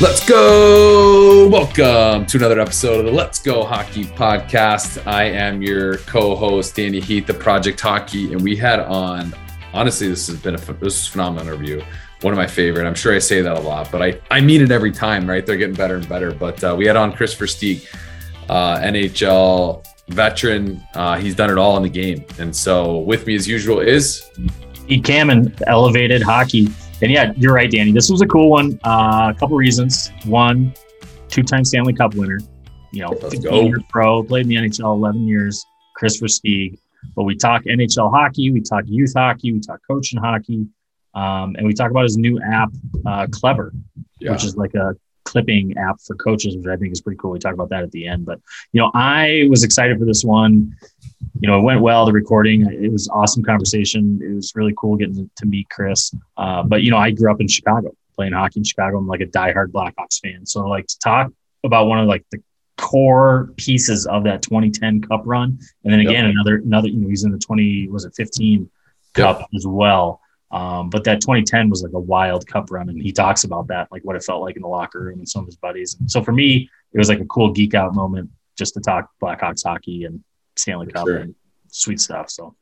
Let's go! Welcome to another episode of the Let's Go Hockey podcast. I am your co-host Danny Heath, the Project Hockey, and we had on. Honestly, this has been a this is a phenomenal interview. One of my favorite. I'm sure I say that a lot, but I I mean it every time. Right? They're getting better and better. But uh, we had on Kris Versteeg, uh, NHL veteran. Uh, he's done it all in the game, and so with me as usual is Pete Cameron, elevated hockey and yeah, you're right, Danny. This was a cool one. Uh, a couple reasons. One, two-time Stanley Cup winner. You know, 15 year pro, played in the NHL 11 years. Kris Versteeg. But we talk NHL hockey, we talk youth hockey, we talk coaching hockey, um, and we talk about his new app, uh, Klever, yeah. which is like a clipping app for coaches, which I think is pretty cool. We talk about that at the end. But you know, I was excited for this one you know, it went well. The recording, it was awesome conversation. It was really cool getting to meet Kris. Uh, but you know, I grew up in Chicago, playing hockey in Chicago. I'm like a diehard Blackhawks fan. So like to talk about one of like the core pieces of that 2010 Cup run, and then again yep. another another. You know, he's in the 20 was it 15 Cup yep. as well. Um, but that 2010 was like a wild Cup run, and he talks about that, like what it felt like in the locker room and some of his buddies. And so for me, it was like a cool geek out moment just to talk Blackhawks hockey and Stanley Cup sure. and sweet stuff. So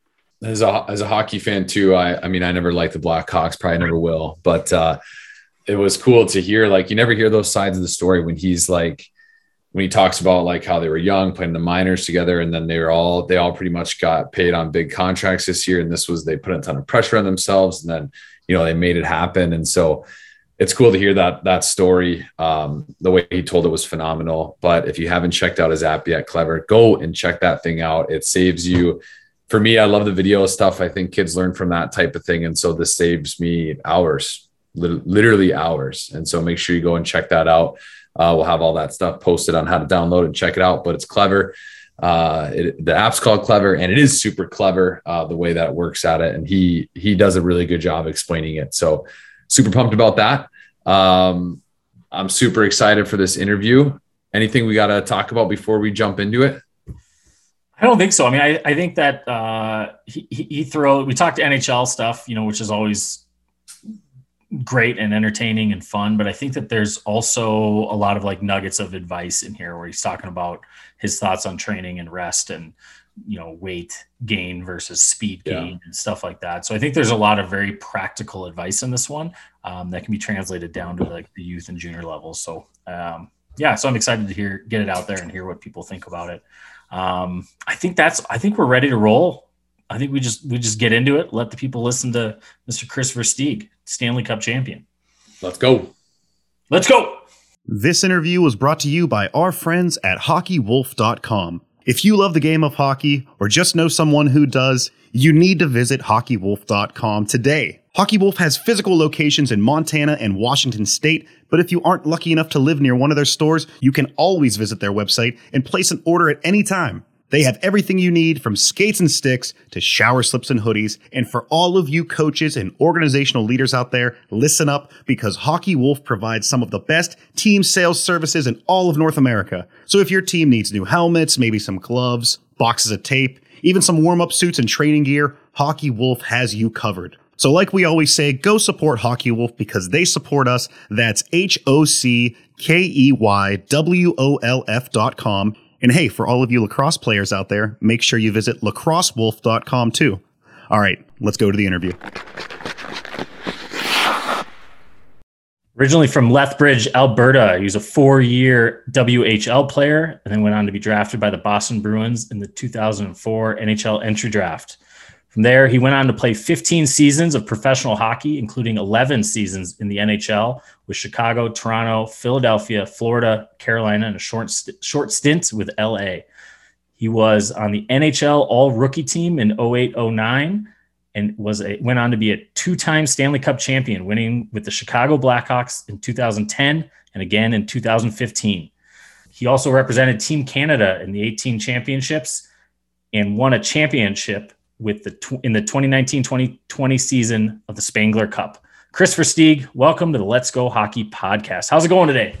as a as a hockey fan too, I I mean I never liked the Blackhawks, probably never will, but uh, it was cool to hear. Like you never hear those sides of the story when he's like when he talks about like how they were young playing the minors together and then they were all they all pretty much got paid on big contracts this year and this was they put a ton of pressure on themselves and then you know they made it happen and so it's cool to hear that that story. Um, the way he told it was phenomenal. But if you haven't checked out his app yet, clever go and check that thing out. It saves you. For me, I love the video stuff. I think kids learn from that type of thing, and so this saves me hours, literally hours. And so make sure you go and check that out. Uh, we'll have all that stuff posted on how to download and check it out. But it's clever. Uh, it, the app's called Clever, and it is super clever uh, the way that it works at it. And he he does a really good job explaining it. So super pumped about that. Um, I'm super excited for this interview. Anything we got to talk about before we jump into it? I don't think so. I mean, I, I think that uh, he, he throw. We talked NHL stuff, you know, which is always great and entertaining and fun. But I think that there's also a lot of like nuggets of advice in here where he's talking about his thoughts on training and rest and you know weight gain versus speed gain yeah. and stuff like that so i think there's a lot of very practical advice in this one um, that can be translated down to like the youth and junior levels so um, yeah so i'm excited to hear get it out there and hear what people think about it um, i think that's i think we're ready to roll i think we just we just get into it let the people listen to mr kris versteeg stanley cup champion let's go let's go this interview was brought to you by our friends at hockeywolf.com if you love the game of hockey or just know someone who does, you need to visit hockeywolf.com today. Hockey Wolf has physical locations in Montana and Washington state, but if you aren't lucky enough to live near one of their stores, you can always visit their website and place an order at any time. They have everything you need from skates and sticks to shower slips and hoodies. And for all of you coaches and organizational leaders out there, listen up because Hockey Wolf provides some of the best team sales services in all of North America. So if your team needs new helmets, maybe some gloves, boxes of tape, even some warm up suits and training gear, Hockey Wolf has you covered. So, like we always say, go support Hockey Wolf because they support us. That's H O C K E Y W O L F dot com. And hey, for all of you lacrosse players out there, make sure you visit lacrossewolf.com too. All right, let's go to the interview. Originally from Lethbridge, Alberta, he was a four year WHL player and then went on to be drafted by the Boston Bruins in the 2004 NHL entry draft. From there, he went on to play 15 seasons of professional hockey, including 11 seasons in the NHL with Chicago, Toronto, Philadelphia, Florida, Carolina, and a short, st- short stint with LA. He was on the NHL All Rookie team in 08 09 and was a, went on to be a two-time Stanley Cup champion, winning with the Chicago Blackhawks in 2010 and again in 2015. He also represented Team Canada in the 18 championships and won a championship with the tw- in the 2019-2020 season of the Spengler Cup. Kris Versteeg, welcome to the Let's Go Hockey podcast. How's it going today?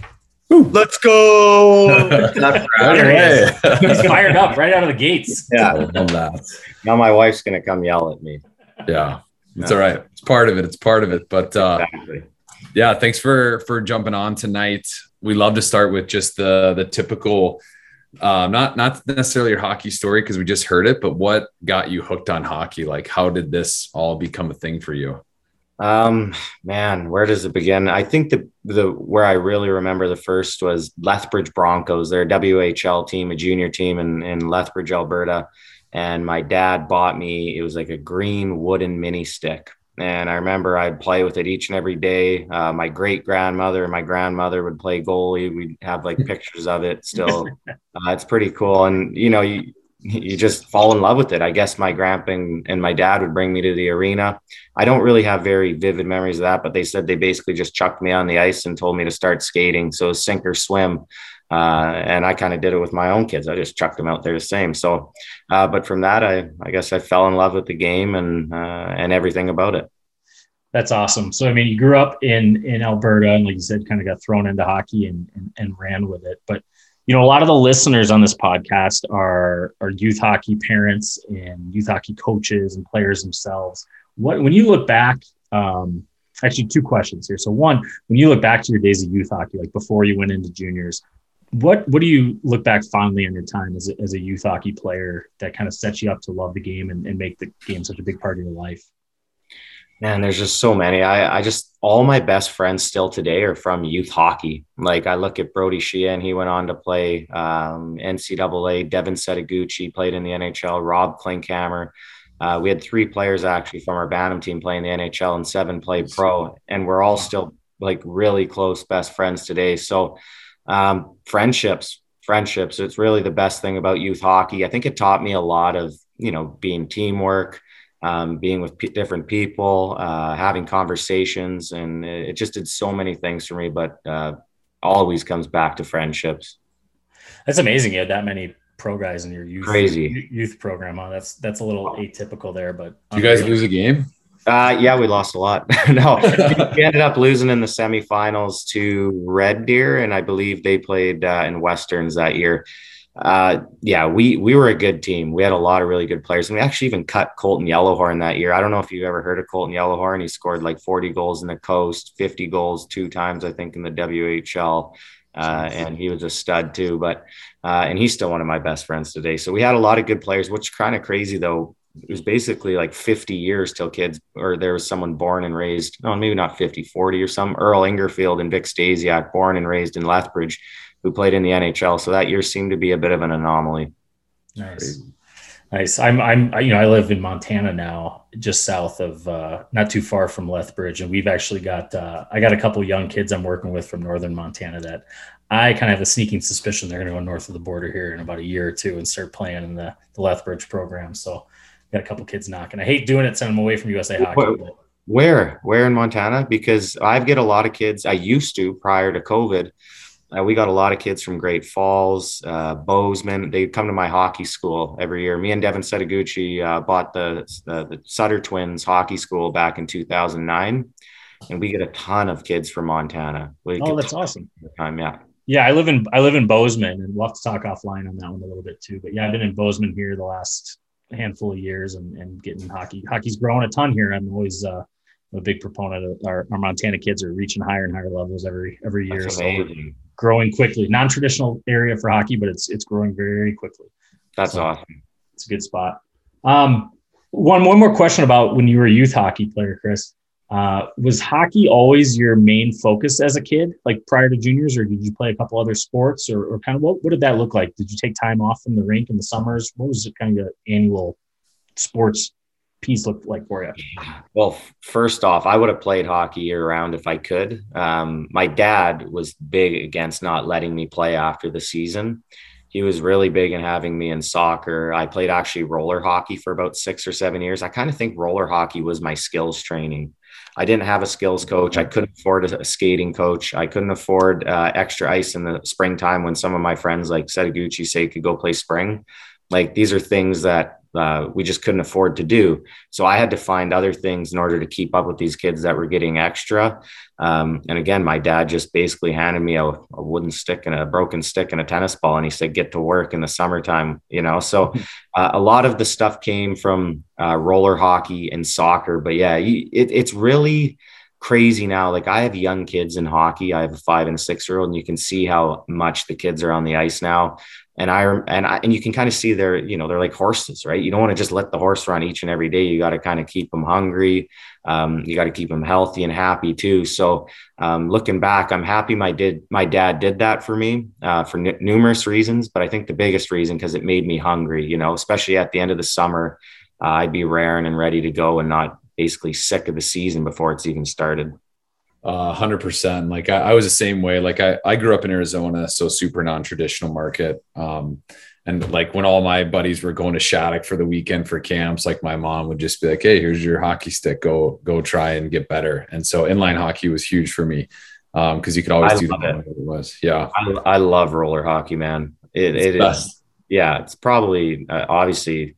Ooh, let's go! there he He's fired up right out of the gates. Yeah, that. Now my wife's gonna come yell at me. Yeah, it's all right. It's part of it. It's part of it. But uh, exactly. Yeah, thanks for for jumping on tonight. We love to start with just the the typical um, not not necessarily your hockey story because we just heard it, but what got you hooked on hockey? Like, how did this all become a thing for you? Um, man, where does it begin? I think the the where I really remember the first was Lethbridge Broncos. They're a WHL team, a junior team in in Lethbridge, Alberta. And my dad bought me. It was like a green wooden mini stick, and I remember I'd play with it each and every day. Uh, my great grandmother and my grandmother would play goalie. We'd have like pictures of it still. Uh, it's pretty cool. And, you know, you, you just fall in love with it. I guess my grandpa and my dad would bring me to the arena. I don't really have very vivid memories of that, but they said they basically just chucked me on the ice and told me to start skating. So sink or swim. Uh, and I kind of did it with my own kids. I just chucked them out there the same. So, uh, but from that, I, I guess I fell in love with the game and, uh, and everything about it. That's awesome. So, I mean, you grew up in, in Alberta and like you said, kind of got thrown into hockey and, and, and ran with it. But, you know, a lot of the listeners on this podcast are, are youth hockey parents and youth hockey coaches and players themselves. What, when you look back, um, actually two questions here. So one, when you look back to your days of youth hockey, like before you went into juniors, what what do you look back fondly on your time as a, as a youth hockey player that kind of sets you up to love the game and, and make the game such a big part of your life? Man, there's just so many. I, I just all my best friends still today are from youth hockey. Like I look at Brody Sheehan, he went on to play um, NCAA. Devin Setoguchi played in the NHL. Rob Klinkhammer. Uh, we had three players actually from our Bantam team playing the NHL, and seven played pro, and we're all still like really close best friends today. So um, friendships, friendships. It's really the best thing about youth hockey. I think it taught me a lot of, you know, being teamwork, um, being with p- different people, uh, having conversations, and it just did so many things for me. But uh, always comes back to friendships. That's amazing. You had that many pro guys in your youth crazy youth program. Huh? That's that's a little atypical there. But do you guys lose a game? Uh, yeah, we lost a lot. no, we ended up losing in the semifinals to Red Deer, and I believe they played uh, in Westerns that year. Uh, yeah, we we were a good team. We had a lot of really good players, and we actually even cut Colton Yellowhorn that year. I don't know if you've ever heard of Colton Yellowhorn. He scored like 40 goals in the coast, 50 goals two times, I think, in the WHL. Uh, and he was a stud too. But uh, and he's still one of my best friends today. So we had a lot of good players, which is kind of crazy though it was basically like 50 years till kids or there was someone born and raised no maybe not 50 40 or some earl ingarfield and vic stasiuk born and raised in lethbridge who played in the nhl so that year seemed to be a bit of an anomaly. Nice. Nice. I'm i'm you know i live in montana now just south of uh not too far from lethbridge and we've actually got uh i got a couple young kids i'm working with from northern montana that I kind of have a sneaking suspicion they're going to go north of the border here in about a year or two and start playing in the, the Lethbridge program. So got a couple kids knocking. I hate doing it, sending them away from USA hockey. Where, where in Montana? Because I get a lot of kids. I used to prior to COVID. Uh, we got a lot of kids from Great Falls, uh, Bozeman. They come to my hockey school every year. Me and Devin Setoguchi uh, bought the, the, the Sutter Twins hockey school back in 2009, and we get a ton of kids from Montana. We oh, that's awesome. Time, yeah. Yeah, I live in I live in Bozeman, and we'll have to talk offline on that one a little bit too. But yeah, I've been in Bozeman here the last handful of years and, and getting hockey. Hockey's growing a ton here. I'm always uh, a big proponent of our, our Montana kids are reaching higher and higher levels every every year. So growing quickly. Non-traditional area for hockey, but it's it's growing very quickly. That's so awesome. It's a good spot. Um, one one more question about when you were a youth hockey player, Kris. Uh, was hockey always your main focus as a kid, like prior to juniors, or did you play a couple other sports, or, or kind of what, what did that look like? Did you take time off from the rink in the summers? What was the kind of annual sports piece look like for you? Well, first off, I would have played hockey year round if I could. Um, my dad was big against not letting me play after the season. He was really big in having me in soccer. I played actually roller hockey for about six or seven years. I kind of think roller hockey was my skills training. I didn't have a skills coach. I couldn't afford a, skating coach. I couldn't afford uh, extra ice in the springtime when some of my friends like Setoguchi say could go play spring. Like these are things that uh, we just couldn't afford to do. So I had to find other things in order to keep up with these kids that were getting extra. Um, and again, my dad just basically handed me a, a, wooden stick and a broken stick and a tennis ball, and he said, "Get to work in the summertime." You know, so uh, a lot of the stuff came from uh, roller hockey and soccer. But yeah, it, it's really crazy now. Like I have young kids in hockey. I have a five and a six year old, and you can see how much the kids are on the ice now. And I and I and you can kind of see they're you know they're like horses, right? You don't want to just let the horse run each and every day. You got to kind of keep them hungry. Um, you got to keep them healthy and happy too. So um, looking back, I'm happy my did my dad did that for me uh, for n- numerous reasons. But I think the biggest reason because it made me hungry. You know, especially at the end of the summer, uh, I'd be raring and ready to go and not basically sick of the season before it's even started. Uh, hundred percent. Like I, I, was the same way. Like I, I grew up in Arizona, so super non-traditional market. Um, and like when all my buddies were going to Shattuck for the weekend for camps, like my mom would just be like, "Hey, here's your hockey stick. Go, go try and get better." And so inline hockey was huge for me because um, you could always I do that. It. it was, yeah. I, I, love roller hockey, man. It, it is, yeah. It's probably uh, obviously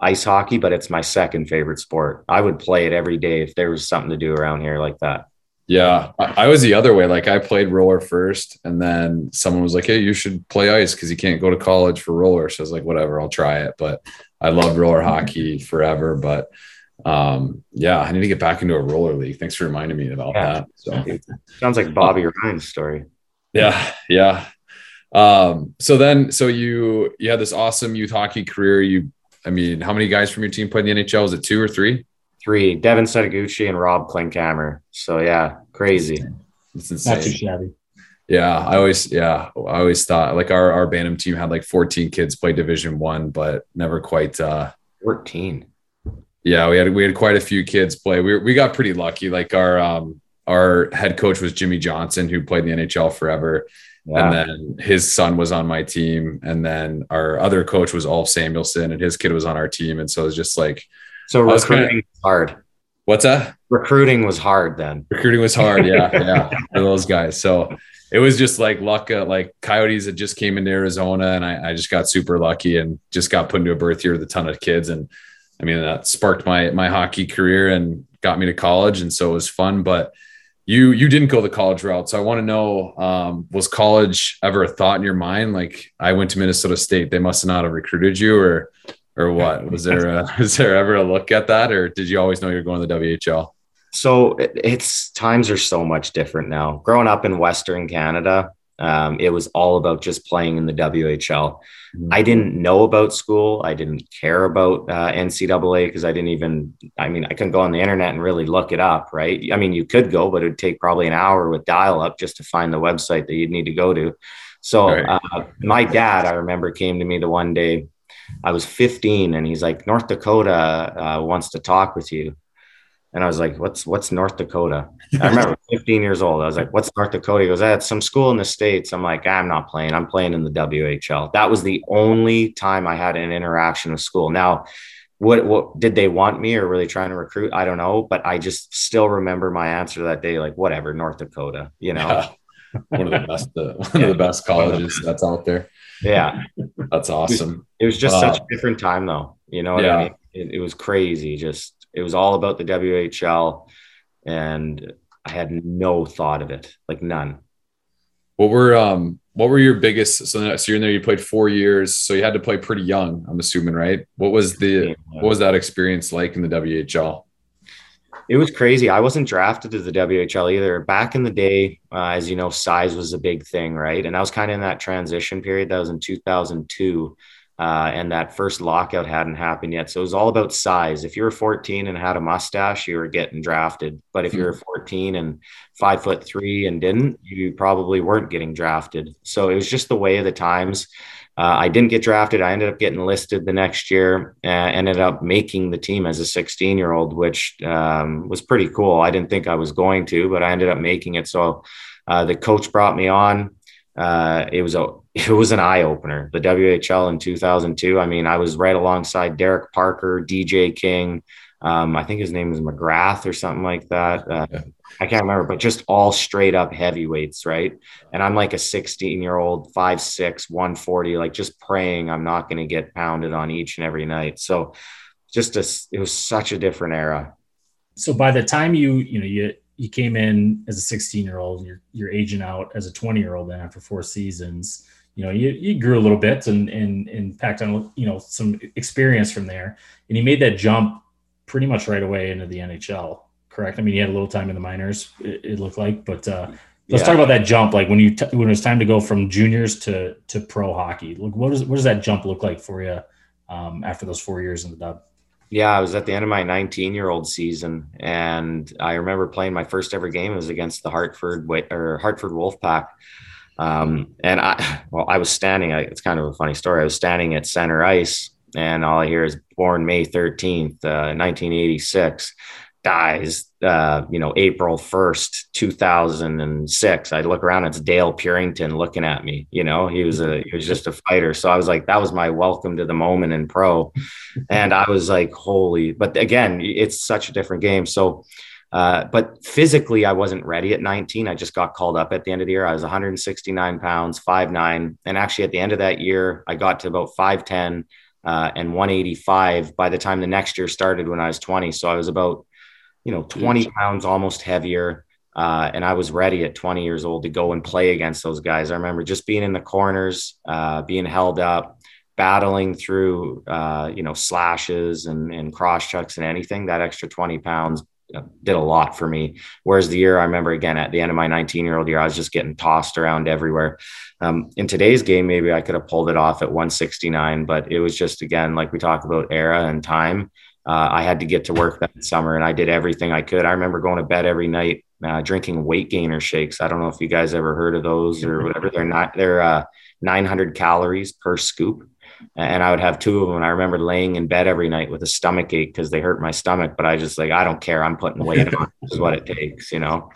ice hockey, but it's my second favorite sport. I would play it every day if there was something to do around here like that. Yeah, I, was the other way. Like I played roller first, and then someone was like, "Hey, you should play ice because you can't go to college for roller." So I was like, "Whatever, I'll try it." But I loved roller hockey forever. But um, yeah, I need to get back into a roller league. Thanks for reminding me about yeah. that. So sounds like Bobby Ryan's story. Yeah, yeah. Um, so then, so you you had this awesome youth hockey career. You I mean, how many guys from your team played in the NHL? Was it two or three? Three. Devin Setoguchi and Rob Klinkhammer. So yeah, crazy. It's insane. Not too shabby. Yeah, I always yeah, I always thought like our our Bantam team had like 14 kids play Division One, but never quite uh 14. Yeah, we had we had quite a few kids play. We we got pretty lucky. Like our um our head coach was Jimmy Johnson, who played in the NHL forever. Yeah. And then his son was on my team. And then our other coach was Ulf Samuelsson and his kid was on our team. And so it was just like, so recruiting kinda, hard. What's that? Recruiting was hard then. Recruiting was hard. Yeah. yeah. For those guys. So it was just like luck. Uh, like coyotes that just came into Arizona and I, I just got super lucky and just got put into a birth year with a ton of kids. And I mean, that sparked my, my hockey career and got me to college. And so it was fun, but you you didn't go the college route so i want to know um, was college ever a thought in your mind like i went to minnesota state they must not have recruited you or or what was there a, was there ever a look at that or did you always know you're going to the whl so it's times are so much different now growing up in western canada um, it was all about just playing in the WHL. Mm-hmm. I didn't know about school. I didn't care about uh, NCAA because I didn't even, I mean, I couldn't go on the internet and really look it up, right? I mean, you could go, but it would take probably an hour with dial up just to find the website that you'd need to go to. So right. uh, my dad, I remember, came to me the one day. I was 15 and he's like, North Dakota uh, wants to talk with you. And I was like, what's what's North Dakota? I remember 15 years old. I was like, what's North Dakota? He goes, that's some school in the States. I'm like, I'm not playing. I'm playing in the WHL. That was the only time I had an interaction with school. Now, what what did they want me or were they trying to recruit? I don't know. But I just still remember my answer that day, like, whatever, North Dakota, you know. Yeah. One of the best, uh, one yeah. of the best colleges that's out there. Yeah. That's awesome. It was, it was just uh, such a different time though. You know yeah. I mean? It, it was crazy. Just it was all about the WHL, and I had no thought of it, like none. What were um what were your biggest so, so you're in there you played four years so you had to play pretty young i'm assuming right what was the what was that experience like in the whl it was crazy i wasn't drafted to the whl either back in the day uh, as you know size was a big thing right and i was kind of in that transition period that was in 2002 uh, and that first lockout hadn't happened yet. So it was all about size. If you were 14 and had a mustache, you were getting drafted. But if you were 14 and five foot three and didn't, you probably weren't getting drafted. So it was just the way of the times. Uh, I didn't get drafted. I ended up getting listed the next year and ended up making the team as a 16 year old, which um, was pretty cool. I didn't think I was going to, but I ended up making it. So uh, the coach brought me on. Uh, it was a it was an eye opener. The WHL in 2002. I mean, I was right alongside Derek Parker, DJ King. Um, I think his name is McGrath or something like that. Uh, yeah. I can't remember, but just all straight up heavyweights, right? And I'm like a 16 year old, five six, 140, like just praying I'm not going to get pounded on each and every night. So, just a, it was such a different era. So by the time you you know you you came in as a 16 year old, you're you're aging out as a 20 year old. Then after four seasons, you know, you, you grew a little bit and, and, and packed on, you know, some experience from there. And he made that jump pretty much right away into the NHL. correct? I mean, he had a little time in the minors, it, it looked like, but uh, let's yeah. talk about that jump. Like when you t- when it was time to go from juniors to to pro hockey. Look, what does what does that jump look like for you um, after those four years in the Dub? Yeah, I was at the end of my 19 year old season, and I remember playing my first ever game It was against the Hartford or Hartford Wolfpack. Um, and I, well, I was standing. I, it's kind of a funny story. I was standing at center ice, and all I hear is "Born May 13th, uh, 1986." dies, uh, you know, April 1st, 2006. I look around, it's Dale Purinton looking at me, you know, he was a, he was just a fighter. So I was like, that was my welcome to the moment in pro. And I was like, holy, but again, it's such a different game. So, uh, but physically, I wasn't ready at 19. I just got called up at the end of the year. I was 169 pounds, five nine, and actually at the end of that year, I got to about 5'10 uh, and 185 by the time the next year started when I was 20. So I was about you know, 20 pounds almost heavier. Uh, and I was ready at 20 years old to go and play against those guys. I remember just being in the corners, uh, being held up, battling through, uh, you know, slashes and, and cross checks and anything. That extra 20 pounds did a lot for me. Whereas the year I remember again at the end of my 19 year old year, I was just getting tossed around everywhere. Um, in today's game, maybe I could have pulled it off at 169, but it was just again like we talk about era and time uh, I had to get to work that summer and I did everything I could. I remember going to bed every night uh, drinking weight gainer shakes. I don't know if you guys ever heard of those or whatever. They're not, they're uh, 900 calories per scoop. And I would have two of them. And I remember laying in bed every night with a stomach ache because they hurt my stomach. But I just like, I don't care. I'm putting weight on. This is what it takes, you know?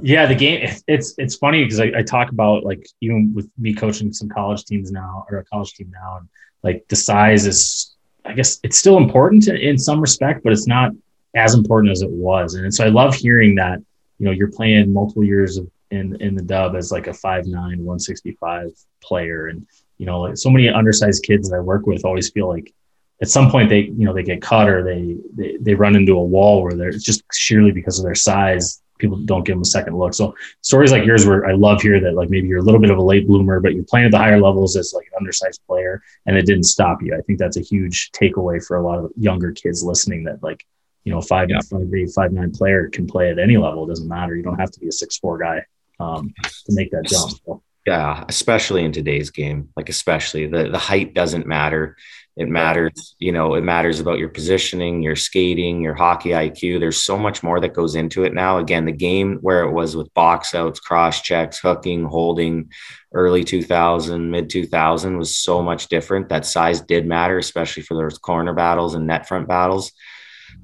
Yeah, the game. It's it's funny because I, I talk about like even with me coaching some college teams now or a college team now, and like the size is I guess it's still important in some respect, but it's not as important as it was. And so I love hearing that, you know, you're playing multiple years of, in, in the dub as like a 5'9, 165 player. And, you know, like so many undersized kids that I work with always feel like at some point they, you know, they get cut or they, they, they run into a wall where they're just sheerly because of their size, people don't give them a second look. So stories like yours, where I love here that like maybe you're a little bit of a late bloomer, but you're playing at the higher levels as like an undersized player, and it didn't stop you. I think that's a huge takeaway for a lot of younger kids listening. That like you know five yeah. five eight five nine player can play at any level. It doesn't matter. You don't have to be a six four guy um, to make that jump. So. Yeah, especially in today's game, like especially the the height doesn't matter. It matters, you know, it matters about your positioning, your skating, your hockey IQ. There's so much more that goes into it now. Again, the game where it was with box outs, cross checks, hooking, holding, early 2000, mid 2000 was so much different. That size did matter, especially for those corner battles and net front battles.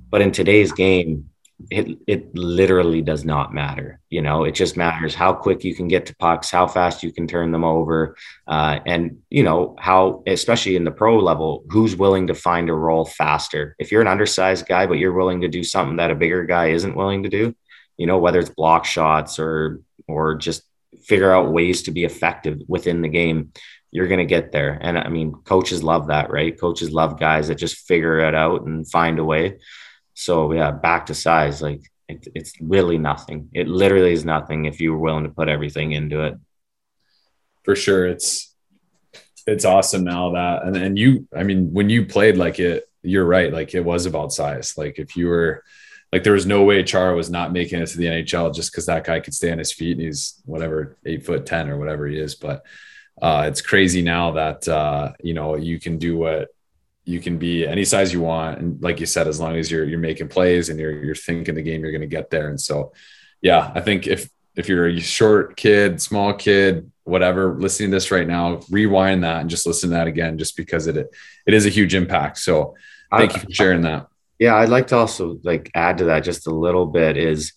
But in today's game, it it literally does not matter. You know, it just matters how quick you can get to pucks, how fast you can turn them over, uh, and you know how, especially in the pro level, who's willing to find a role faster. If you're an undersized guy, but you're willing to do something that a bigger guy isn't willing to do, you know, whether it's block shots or or just figure out ways to be effective within the game, you're going to get there. And I mean, coaches love that, right? Coaches love guys that just figure it out and find a way. So yeah, back to size, like it, it's really nothing. It literally is nothing if you were willing to put everything into it. For sure, it's it's awesome now that and and you, I mean, when you played like it, you're right. Like it was about size. Like if you were like there was no way Chara was not making it to the NHL just because that guy could stay on his feet and he's whatever eight foot ten or whatever he is. But uh, it's crazy now that uh, you know you can do what you can be any size you want. And like you said as long as you're you're making plays and you're you're thinking the game you're going to get there. And so yeah i think if if you're a short kid small kid whatever listening to this right now rewind that and just listen to that again just because it it is a huge impact. So thank I, you for sharing that. Yeah i'd like to also like add to that just a little bit is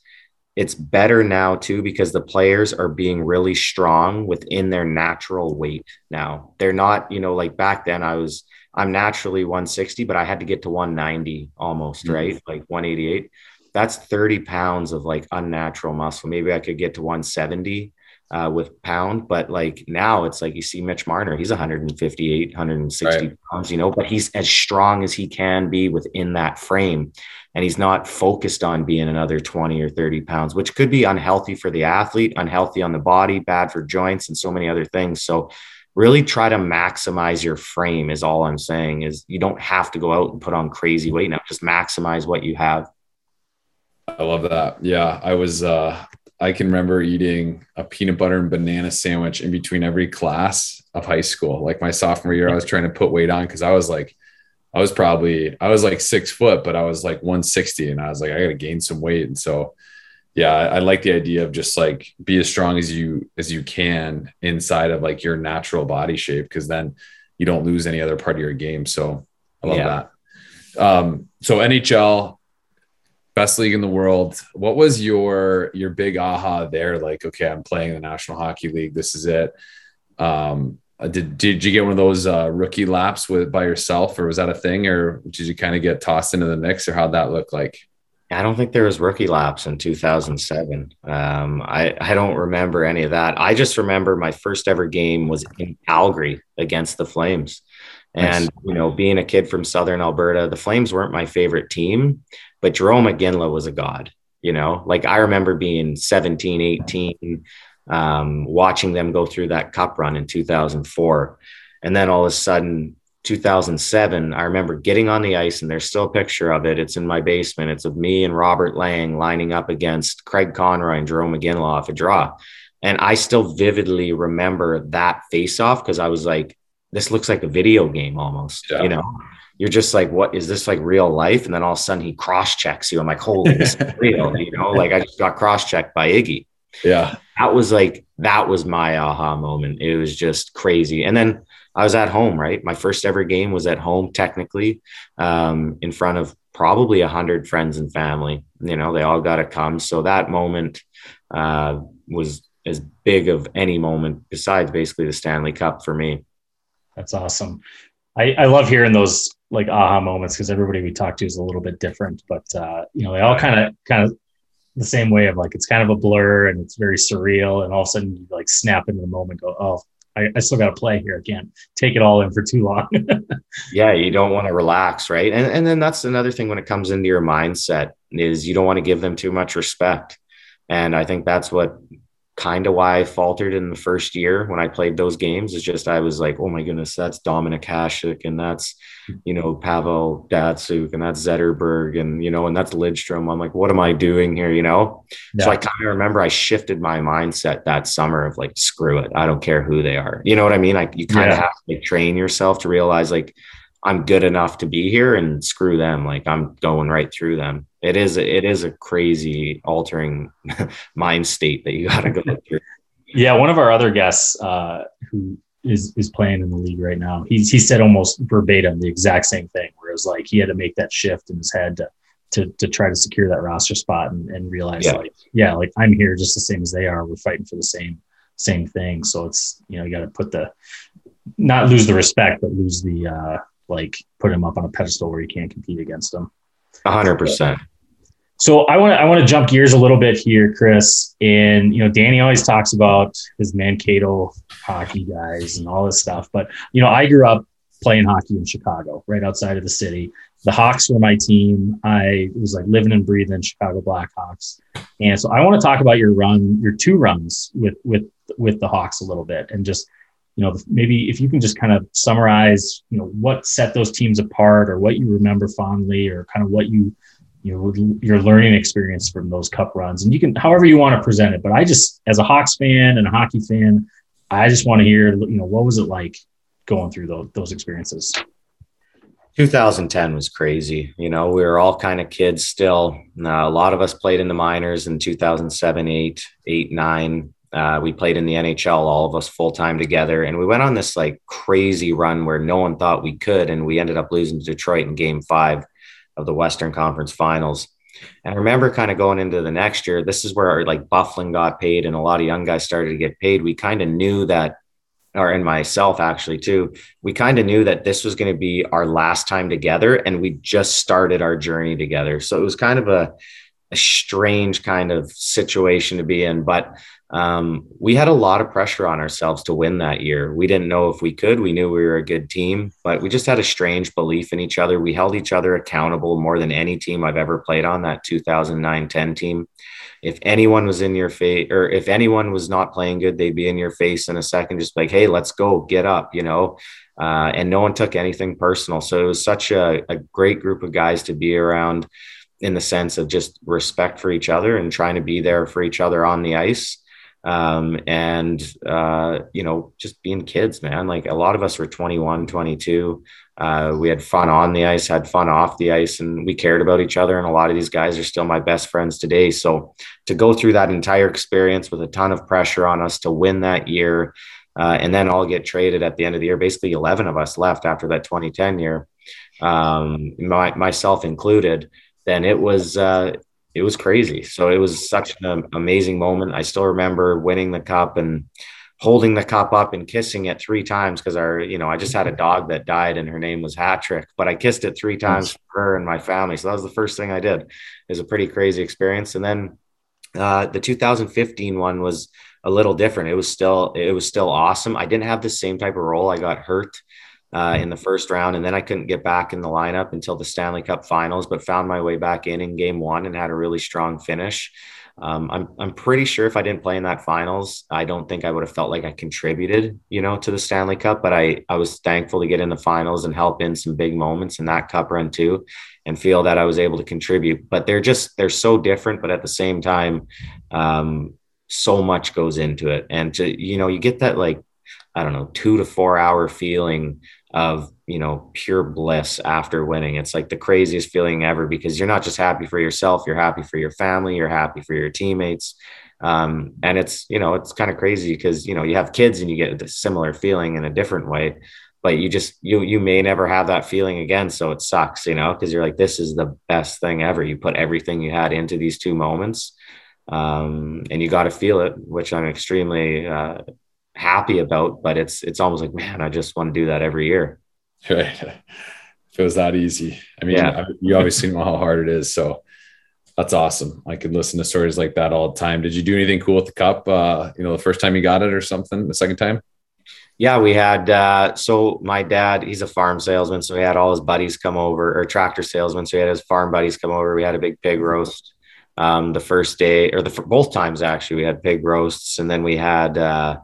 it's better now too because the players are being really strong within their natural weight now. They're not you know like back then i was I'm naturally 160, but I had to get to 190 almost, mm-hmm. right? Like 188. That's 30 pounds of like unnatural muscle. Maybe I could get to 170 uh, with pound, but like now it's like you see Mitch Marner, he's 158, 160 right. pounds, you know, but he's as strong as he can be within that frame. And he's not focused on being another 20 or 30 pounds, which could be unhealthy for the athlete, unhealthy on the body, bad for joints, and so many other things. So really try to maximize your frame is all I'm saying is you don't have to go out and put on crazy weight now. Just maximize what you have. I love that. Yeah, I was. uh I can remember eating a peanut butter and banana sandwich in between every class of high school. Like my sophomore year, I was trying to put weight on because I was like, I was probably I was like six foot, but I was like 160, and I was like, I got to gain some weight, and so yeah, I, I, like the idea of just like be as strong as you as you can inside of like your natural body shape because then you don't lose any other part of your game. So I love yeah. that. Um, so NHL, best league in the world. What was your your big aha there? Like, okay, I'm playing the National Hockey League. This is it. Um, did did you get one of those uh, rookie laps with by yourself, or was that a thing, or did you kind of get tossed into the mix, or how'd that look like? I don't think there was rookie laps in 2007. Um, I, I don't remember any of that. I just remember my first ever game was in Calgary against the Flames. And, nice. you know, being a kid from Southern Alberta, the Flames weren't my favorite team, but Jarome Iginla was a god, you know, like I remember being 17, 18, um, watching them go through that cup run in 2004. And then all of a sudden 2007, I remember getting on the ice, and there's still a picture of it. It's in my basement. It's of me and Robert Lang lining up against Craig Conroy and Iginla off a draw. And I still vividly remember that face off because I was like, this looks like a video game almost. Yeah. You know, you're just like, what is this like real life? And then all of a sudden he cross checks you. I'm like, holy, this is real. You know, like I just got cross checked by Iggy. Yeah. That was like, that was my aha moment. It was just crazy. And then I was at home, right? My first ever game was at home, technically, um, in front of probably a hundred friends and family. You know, they all got to come. So that moment uh, was as big of any moment besides basically the Stanley Cup for me. That's awesome. I, I love hearing those like aha moments because everybody we talk to is a little bit different, but uh, you know, they all kind of kind of the same way of like it's kind of a blur and it's very surreal, and all of a sudden you like snap into the moment, go, oh, I, I still got to play here. Can't take it all in for too long. yeah, you don't want to relax, right? And and then that's another thing when it comes into your mindset is you don't want to give them too much respect. And I think that's what kind of why I faltered in the first year when I played those games is just I was like, oh my goodness, that's Dominik Hasek and that's mm-hmm. you know Pavel Datsyuk and that's Zetterberg and you know and that's Lidstrom. I'm like, what am I doing here? You know. Yeah. So I kind of remember I shifted my mindset that summer of like, screw it, I don't care who they are. You know what I mean? Like you kind of yeah. have to like, train yourself to realize like I'm good enough to be here and screw them. Like I'm going right through them. It is it is a crazy altering mind state that you got to go through. Yeah, one of our other guests uh, who is is playing in the league right now, he he said almost verbatim the exact same thing. Where it was like he had to make that shift in his head to to, to try to secure that roster spot and, and realize yeah. like yeah, like I'm here just the same as they are. We're fighting for the same same thing. So it's you know you got to put the not lose the respect, but lose the uh, like put him up on a pedestal where you can't compete against him. A hundred percent. So I want to I want to jump gears a little bit here, Kris. And you know, Danny always talks about his Mankato hockey guys and all this stuff. But you know, I grew up playing hockey in Chicago, right outside of the city. The Hawks were my team. I was like living and breathing Chicago Blackhawks. And so I want to talk about your run, your two runs with with with the Hawks a little bit, and just you know, maybe if you can just kind of summarize, you know, what set those teams apart or what you remember fondly or kind of what you, you know, your learning experience from those cup runs. And you can, however you want to present it. But I just, as a Hawks fan and a hockey fan, I just want to hear, you know, what was it like going through those, those experiences? 2010 was crazy. You know, we were all kind of kids still. Uh, a lot of us played in the minors in 2007, 8, 8, 9. Uh, we played in the NHL, all of us full time together, and we went on this like crazy run where no one thought we could, and we ended up losing to Detroit in Game Five of the Western Conference Finals. And I remember kind of going into the next year. This is where our, like Byfuglien got paid, and a lot of young guys started to get paid. We kind of knew that, or in myself actually too. We kind of knew that this was going to be our last time together, and we just started our journey together. So it was kind of a a strange kind of situation to be in. But um, we had a lot of pressure on ourselves to win that year. We didn't know if we could. We knew we were a good team, but we just had a strange belief in each other. We held each other accountable more than any team I've ever played on that 2009 10 team. If anyone was in your face or if anyone was not playing good, they'd be in your face in a second, just like, hey, let's go, get up, you know. Uh, and no one took anything personal. So it was such a, a great group of guys to be around in the sense of just respect for each other and trying to be there for each other on the ice. Um, and, uh, you know, just being kids, man. Like a lot of us were 21, 22. Uh, we had fun on the ice, had fun off the ice, and we cared about each other. And a lot of these guys are still my best friends today. So to go through that entire experience with a ton of pressure on us to win that year, uh, and then all get traded at the end of the year, basically 11 of us left after that 2010 year, um, my, myself included then it was uh, it was crazy. So it was such an amazing moment. I still remember winning the cup and holding the cup up and kissing it three times because our, you know, I just had a dog that died and her name was Hatrick, but I kissed it three times for her and my family. So that was the first thing I did. It was a pretty crazy experience. And then uh, the 2015 one was a little different. It was still it was still awesome. I didn't have the same type of role. I got hurt uh, in the first round, and then I couldn't get back in the lineup until the Stanley Cup Finals. But found my way back in in Game One and had a really strong finish. Um, I'm I'm pretty sure if I didn't play in that finals, I don't think I would have felt like I contributed, you know, to the Stanley Cup. But I I was thankful to get in the finals and help in some big moments in that cup run too, and feel that I was able to contribute. But they're just they're so different, but at the same time, um, so much goes into it, and to you know you get that like I don't know two to four hour feeling of you know pure bliss after winning. It's like the craziest feeling ever because you're not just happy for yourself you're happy for your family you're happy for your teammates. Um, and it's you know it's kind of crazy because you know you have kids and you get a similar feeling in a different way but you just you you may never have that feeling again so it sucks you know because you're like this is the best thing ever. You put everything you had into these two moments um, and you got to feel it which i'm extremely uh, happy about, but it's it's almost like, man, I just want to do that every year. Right. If it was that easy. I mean, yeah. you obviously know how hard it is. So that's awesome. I could listen to stories like that all the time. Did you do anything cool with the cup? Uh, you know, the first time you got it or something, the second time? Yeah, we had uh, so my dad, he's a farm salesman, so he had all his buddies come over, or tractor salesman, so he had his farm buddies come over. We had a big pig roast um, the first day, or the both times actually. We had pig roasts, and then we had uh,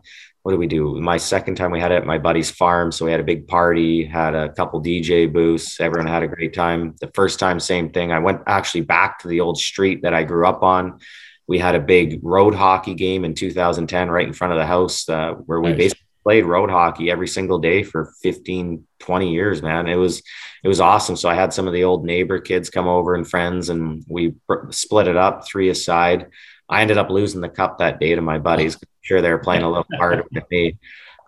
what did we do? My second time we had it at my buddy's farm. So we had a big party, had a couple DJ booths. Everyone had a great time. The first time, same thing. I went actually back to the old street that I grew up on. We had a big road hockey game in 2010 right in front of the house uh, where we nice. basically played road hockey every single day for 15, 20 years, man. It was, it was awesome. So I had some of the old neighbor kids come over and friends and we split it up three aside. I ended up losing the cup that day to my buddies sure they were playing a little hard with me.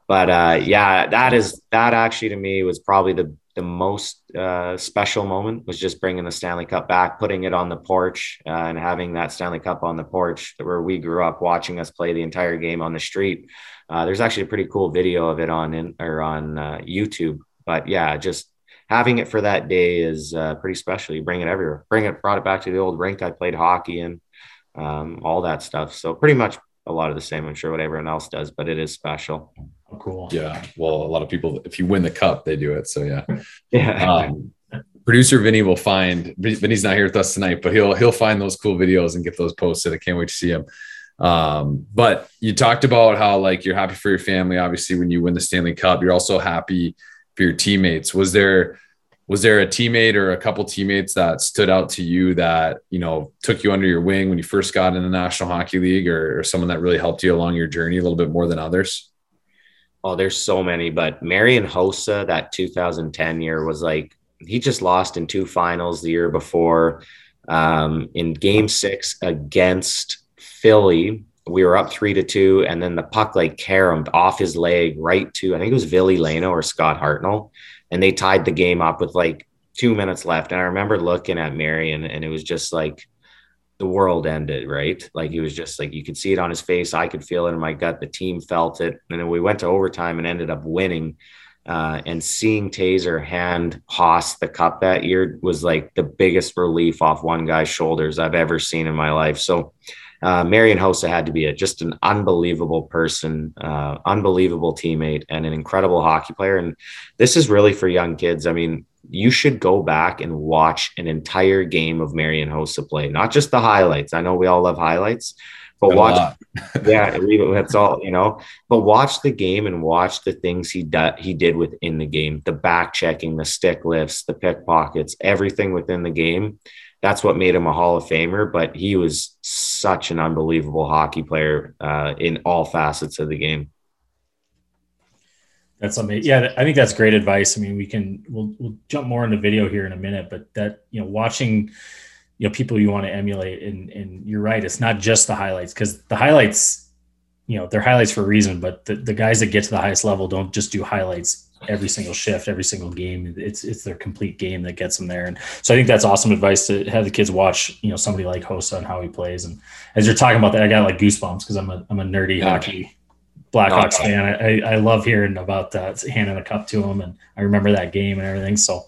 But uh, yeah, that is that actually to me was probably the the most uh, special moment was just bringing the Stanley Cup back, putting it on the porch, uh, and having that Stanley Cup on the porch where we grew up, watching us play the entire game on the street. Uh, there's actually a pretty cool video of it on in, or on uh, YouTube. But yeah, just having it for that day is uh, pretty special. You bring it everywhere. Bring it, brought it back to the old rink I played hockey in, um, all that stuff. So pretty much a lot of the same, I'm sure, what everyone else does, but it is special. Oh, cool. Yeah. Well, a lot of people, if you win the cup, they do it. So yeah. yeah. Um, producer Vinny will find Vinny's not here with us tonight, but he'll he'll find those cool videos and get those posted. I can't wait to see him. Um, but you talked about how like you're happy for your family. Obviously, when you win the Stanley Cup, you're also happy for your teammates. Was there was there a teammate or a couple teammates that stood out to you that you know took you under your wing when you first got in the national hockey league or, or, someone that really helped you along your journey a little bit more than others? Oh there's so many but marian hossa that 2010 year was like he just lost in two finals the year before um, in game six against philly. We were up three to two and then the puck like caromed off his leg right to i think it was ville Leino or scott hartnell and they tied the game up with like two minutes left. And I remember looking at Marian and it was just like the world ended, right? Like he was just like you could see it on his face. I could feel it in my gut. The team felt it. And then we went to overtime and ended up winning. Uh, and seeing Tazer hand Haas the cup that year was like the biggest relief off one guy's shoulders I've ever seen in my life. So uh, Marian Hossa had to be a, just an unbelievable person, uh, unbelievable teammate, and an incredible hockey player. And this is really for young kids. I mean, you should go back and watch an entire game of Marian Hossa play, not just the highlights. I know we all love highlights, but watch, yeah, that's all you know. But watch the game and watch the things he did. He did within the game: the back checking, the stick lifts, the pickpockets, everything within the game that's what made him a Hall of Famer. But he was such an unbelievable hockey player uh, in all facets of the game. That's amazing. Yeah, I think that's great advice. I mean, we can we'll we'll jump more into video here in a minute, but that you know, watching you know people you want to emulate, and and you're right, it's not just the highlights because the highlights, you know, they're highlights for a reason. But the, the guys that get to the highest level don't just do highlights every single shift, every single game. It's it's their complete game that gets them there. And so I think that's awesome advice to have the kids watch, you know, somebody like Hossa and how he plays. And as you're talking about that, I got like goosebumps because I'm a I'm a nerdy yeah. hockey Blackhawks fan. I, I love hearing about that, handing a cup to him, and I remember that game and everything. So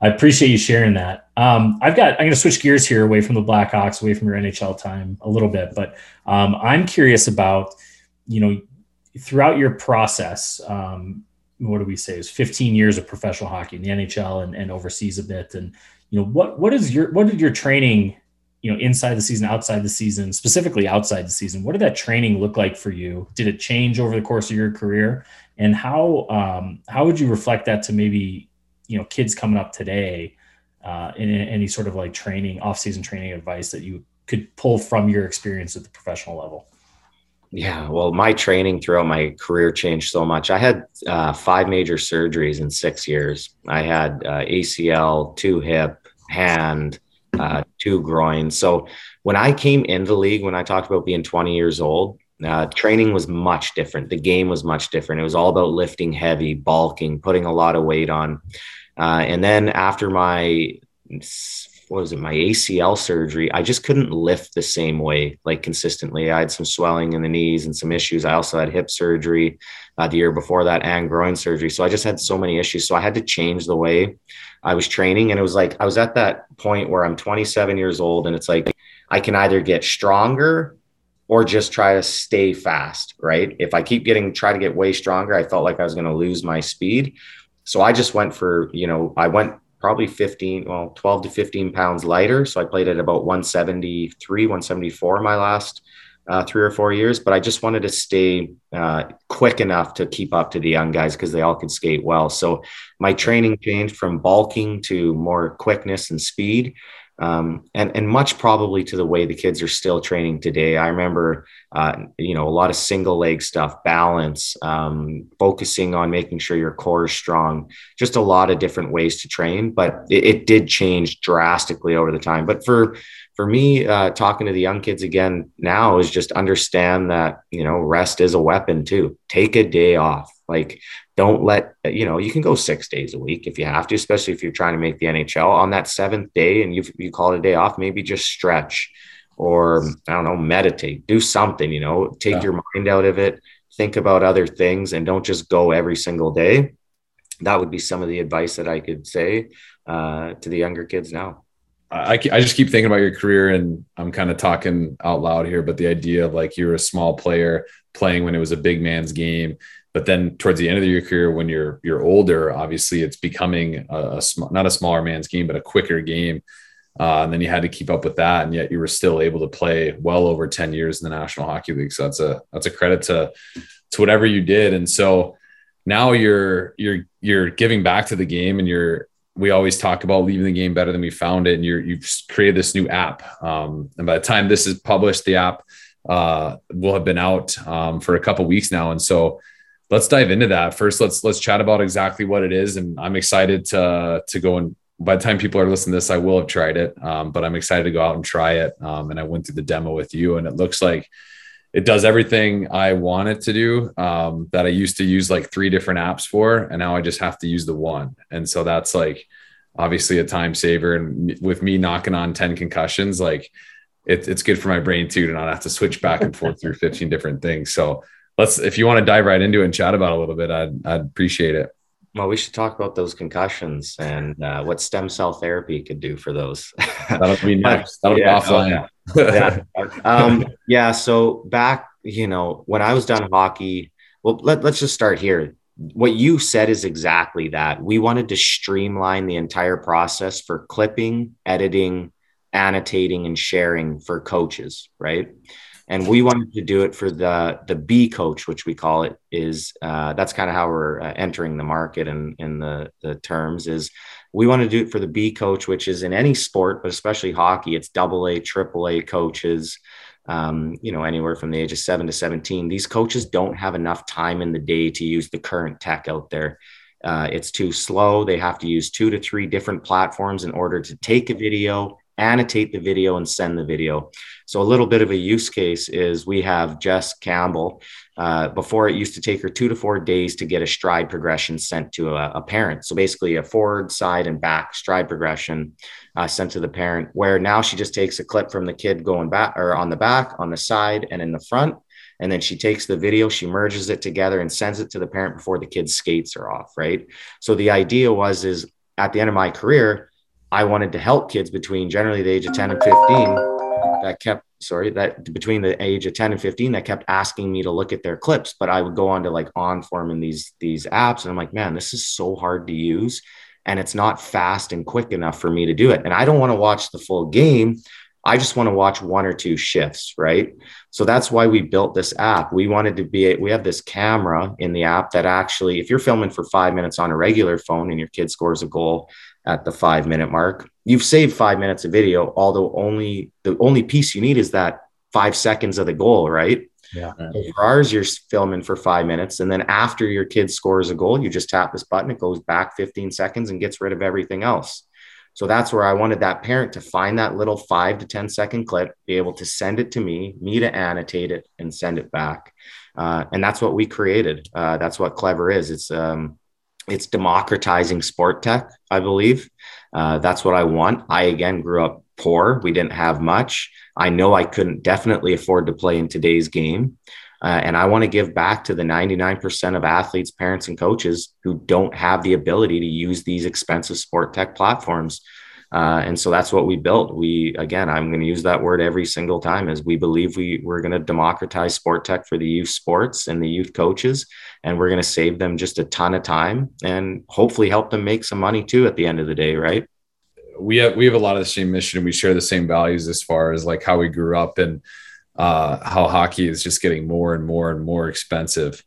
I appreciate you sharing that. Um, I've got. I'm going to switch gears here, away from the Blackhawks, away from your NHL time a little bit, but um, I'm curious about, you know, throughout your process. Um, what do we say? is 15 years of professional hockey in the NHL and, and overseas a bit, and you know what what is your what did your training you know inside the season outside the season specifically outside the season what did that training look like for you? Did it change over the course of your career? And how um, how would you reflect that to maybe you know kids coming up today uh, in, in any sort of like training off-season training advice that you could pull from your experience at the professional level yeah, well, my training throughout my career changed so much. I had uh, five major surgeries in six years. I had uh, ACL, two hip, hand, uh, two groins. So when I came into the league, when I talked about being 20 years old, uh, training was much different. The game was much different. It was all about lifting heavy, bulking, putting a lot of weight on. Uh, and then after my what was it my ACL surgery I just couldn't lift the same way like consistently. I had some swelling in the knees and some issues. I also had hip surgery uh, the year before that and groin surgery. So I just had so many issues. So I had to change the way I was training. And it was like I was at that point where I'm 27 years old and it's like I can either get stronger or just try to stay fast, right? If I keep getting try to get way stronger, I felt like I was going to lose my speed. So I just went for, you know, I went probably 15, well, 12 to 15 pounds lighter. So I played at about 173, 174 my last uh, three or four years, but I just wanted to stay uh, quick enough to keep up to the young guys because they all could skate well. So my training changed from bulking to more quickness and speed um, and and much probably to the way the kids are still training today. I remember, uh, you know, a lot of single leg stuff, balance, um, focusing on making sure your core is strong. Just a lot of different ways to train, but it, it did change drastically over the time. But for for me, uh, talking to the young kids again now is just understand that you know rest is a weapon too. Take a day off. Like don't let you know you can go six days a week if you have to especially if you're trying to make the nhl on that seventh day and you you call it a day off maybe just stretch or i don't know meditate do something you know take yeah. your mind out of it think about other things and don't just go every single day that would be some of the advice that i could say uh, to the younger kids now I, I just keep thinking about your career and I'm kind of talking out loud here, but the idea of like you're a small player playing when it was a big man's game but then towards the end of your career when you're you're older obviously it's becoming a, a sm- not a smaller man's game but a quicker game uh, and then you had to keep up with that and yet you were still able to play well over 10 years in the national hockey league. So that's a that's a credit to to whatever you did. And so now you're you're you're giving back to the game and you're we always talk about leaving the game better than we found it and you're you've created this new app um, and by the time this is published the app uh, will have been out um, for a couple weeks now and so let's dive into that. First let's let's chat about exactly what it is and i'm excited to to go and by the time people are listening to this i will have tried it um, but i'm excited to go out and try it um, and i went through the demo with you and it looks like it does everything i want it to do um, that i used to use like three different apps for and now i just have to use the one and so that's like obviously a time saver and with me knocking on 10 concussions like it, it's good for my brain too to not have to switch back and forth through 15 different things so let's if you want to dive right into it and chat about a little bit, I'd I'd appreciate it. Well, we should talk about those concussions and uh, what stem cell therapy could do for those. That'll be next. That'll yeah, be offline. Yeah. Um, yeah. So back, you know, when I was done hockey, well, let, let's just start here. What you said is exactly that. We wanted to streamline the entire process for clipping, editing, annotating, and sharing for coaches, right? and we wanted to do it for the the B coach, which we call it. Is uh, that's kind of how we're uh, entering the market and in the the terms is we want to do it for the B coach, which is in any sport, but especially hockey. It's double A, triple A coaches. Um, you know, anywhere from the age of seven to 17. These coaches don't have enough time in the day to use the current tech out there. Uh, it's too slow. They have to use two to three different platforms in order to take a video, annotate the video, and send the video. So, a little bit of a use case is we have Jess Campbell. Uh, before it used to take her two to four days to get a stride progression sent to a, a parent. So basically, a forward, side, and back stride progression uh, sent to the parent. Where now she just takes a clip from the kid going back or on the back, on the side, and in the front, and then she takes the video, she merges it together and sends it to the parent before the kid's skates are off. Right. So the idea was is at the end of my career, I wanted to help kids between generally the age of 10 and 15 that kept sorry that between the age of 10 and 15 that kept asking me to look at their clips but i would go on to like onform in these these apps and i'm like man this is so hard to use and it's not fast and quick enough for me to do it and i don't want to watch the full game I just want to watch one or two shifts, right? So that's why we built this app. We wanted to be, we have this camera in the app that actually, if you're filming for five minutes on a regular phone and your kid scores a goal at the five minute mark, you've saved five minutes of video, although only the only piece you need is that five seconds of the goal, right? Yeah. So for ours, you're filming for five minutes. And then after your kid scores a goal, you just tap this button, it goes back 15 seconds and gets rid of everything else. So that's where I wanted that parent to find that little five to ten second clip, be able to send it to me, me to annotate it and send it back. Uh, and that's what we created. Uh, that's what Klevr is. It's, um, it's democratizing sport tech, I believe. Uh, that's what I want. I, again, grew up poor. We didn't have much. I know I couldn't definitely afford to play in today's game. Uh, and I want to give back to the 99% of athletes, parents, and coaches who don't have the ability to use these expensive sport tech platforms. Uh, and so that's what we built. We, again, I'm going to use that word every single time as we believe we, we're going to democratize sport tech for the youth sports and the youth coaches. And we're going to save them just a ton of time and hopefully help them make some money too at the end of the day. Right. We have, we have a lot of the same mission we share the same values as far as like how we grew up and, uh, how hockey is just getting more and more and more expensive.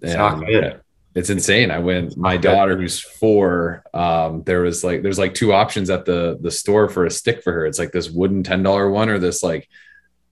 It's and, good. It's insane. I went. My daughter, who's four, um, there was like there's like two options at the the store for a stick for her. It's like this wooden ten dollar one or this like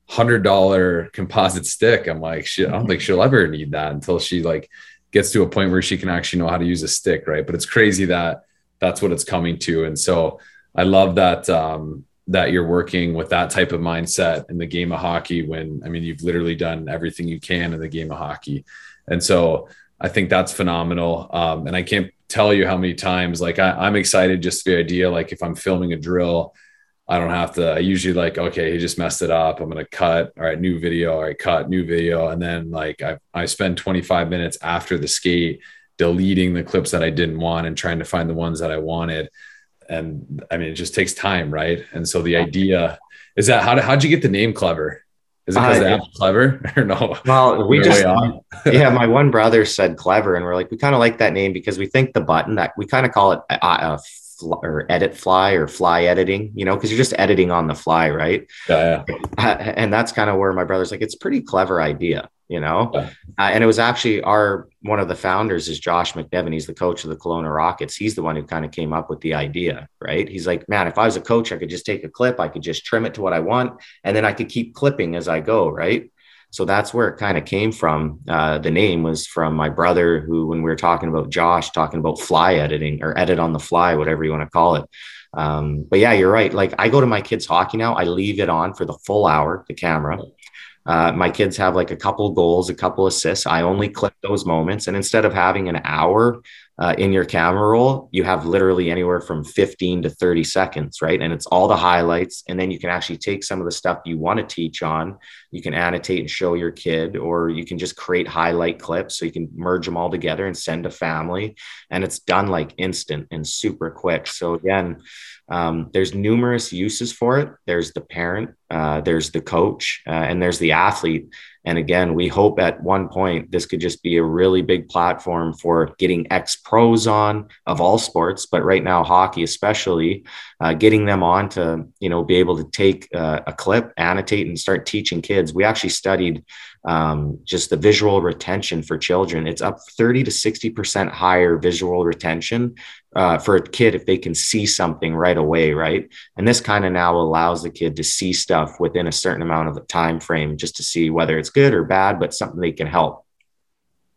hundred dollar composite stick. I'm like, shit, I don't think she'll ever need that until she like gets to a point where she can actually know how to use a stick, right? But it's crazy that that's what it's coming to, and so I love that um, that you're working with that type of mindset in the game of hockey when I mean you've literally done everything you can in the game of hockey. And so I think that's phenomenal. Um, and I can't tell you how many times like I, I'm excited just the idea like if I'm filming a drill, I don't have to I usually like, okay, he just messed it up. I'm gonna cut. All right, new video, all right, cut, new video. And then like I I spend 25 minutes after the skate deleting the clips that I didn't want and trying to find the ones that I wanted and I mean, it just takes time, right? And so the idea is that how how'd you get the name Klevr? Is it because uh, the app's clever or no? Well, we just yeah, my one brother said clever, and we're like, we kind of like that name because we think the button that we kind of call it a, a or edit fly or fly editing, you know, because you're just editing on the fly, right? Yeah. yeah. And that's kind of where my brother's like, it's pretty clever idea, you know. Yeah. Uh, and it was actually our one of the founders is Josh McNevin. He's the coach of the Kelowna Rockets. He's the one who kind of came up with the idea, right? He's like, man, if I was a coach, I could just take a clip, I could just trim it to what I want, and then I could keep clipping as I go, right? So that's where it kind of came from. Uh, the name was from my brother, who, when we were talking about Josh, talking about fly editing or edit on the fly, whatever you want to call it. Um, but yeah, you're right. Like I go to my kids' hockey now, I leave it on for the full hour, the camera. Uh, my kids have like a couple goals, a couple assists. I only clip those moments. And instead of having an hour uh, in your camera roll, you have literally anywhere from 15 to 30 seconds, right? And it's all the highlights. And then you can actually take some of the stuff you want to teach on, you can annotate and show your kid, or you can just create highlight clips so you can merge them all together and send to family. And it's done like instant and super quick. So, again, um, there's numerous uses for it. There's the parent, uh, there's the coach, uh, and there's the athlete. And again, we hope at one point this could just be a really big platform for getting ex pros on of all sports, but right now hockey especially, uh, getting them on to you know be able to take uh, a clip, annotate, and start teaching kids. We actually studied um, just the visual retention for children. It's up 30 to 60% higher visual retention uh, for a kid if they can see something right away, right? And this kind of now allows the kid to see stuff within a certain amount of time frame just to see whether it's good or bad, but something they can help.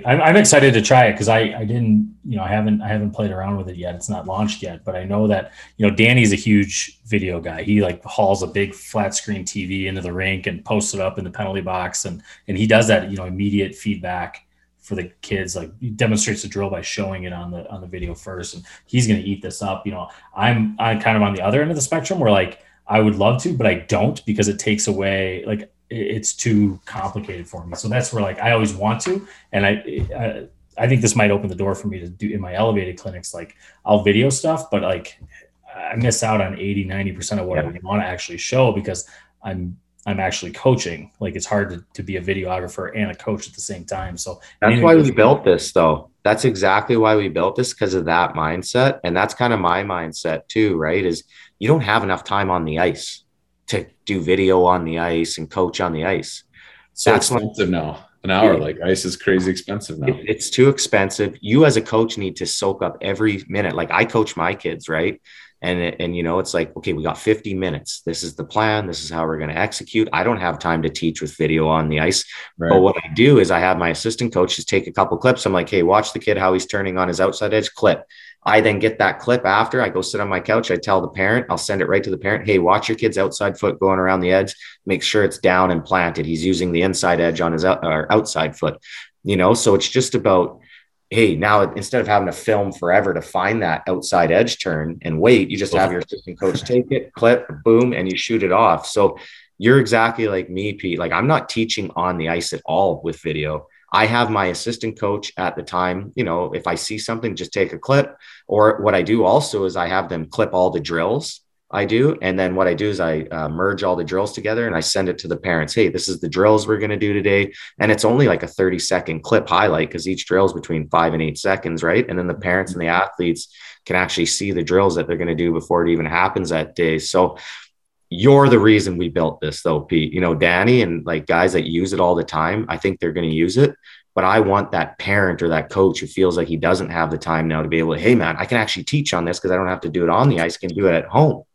I'm, I'm excited to try it because I, I didn't you know I haven't I haven't played around with it yet. It's not launched yet, but I know that you know Danny's a huge video guy. He like hauls a big flat screen TV into the rink and posts it up in the penalty box, and and he does that you know immediate feedback for the kids. Like he demonstrates the drill by showing it on the on the video first, and he's going to eat this up. You know, I'm I'm kind of on the other end of the spectrum where like I would love to, but I don't because it takes away like it's too complicated for me. So that's where like I always want to, and I, I I think this might open the door for me to do in my elevated clinics. Like I'll video stuff, but like I miss out on 80, 90% of what yeah. I want to actually show because I'm I'm actually coaching. Like it's hard to, to be a videographer and a coach at the same time. So that's why we built this though. That's exactly why we built this because of that mindset. And that's kind of my mindset too, right? Is you don't have enough time on the ice to do video on the ice and coach on the ice. So that's expensive now. An hour, like ice is crazy expensive now. It, it's too expensive. You as a coach need to soak up every minute. Like I coach my kids, right? and and you know it's like okay we got 50 minutes this is the plan this is how we're going to execute i don't have time to teach with video on the ice right. but what i do is i have my assistant coaches take a couple clips i'm like hey watch the kid how he's turning on his outside edge clip i then get that clip after i go sit on my couch i tell the parent i'll send it right to the parent hey watch your kid's outside foot going around the edge make sure it's down and planted he's using the inside edge on his uh, out, outside foot you know so it's just about hey, now instead of having to film forever to find that outside edge turn and wait, you just have your assistant coach take it, clip, boom, and you shoot it off. So you're exactly like me, Pete. Like I'm not teaching on the ice at all with video. I have my assistant coach at the time. You know, if I see something, just take a clip. Or what I do also is I have them clip all the drills I do. And then what I do is I uh, merge all the drills together and I send it to the parents. Hey, this is the drills we're going to do today. And it's only like a 30 second clip highlight because each drill is between five and eight seconds, right? And then the parents and the athletes can actually see the drills that they're going to do before it even happens that day. So you're the reason we built this, though, Pete. You know, Danny and like guys that use it all the time, I think they're going to use it. But I want that parent or that coach who feels like he doesn't have the time now to be able to, hey, man, I can actually teach on this because I don't have to do it on the ice, I can do it at home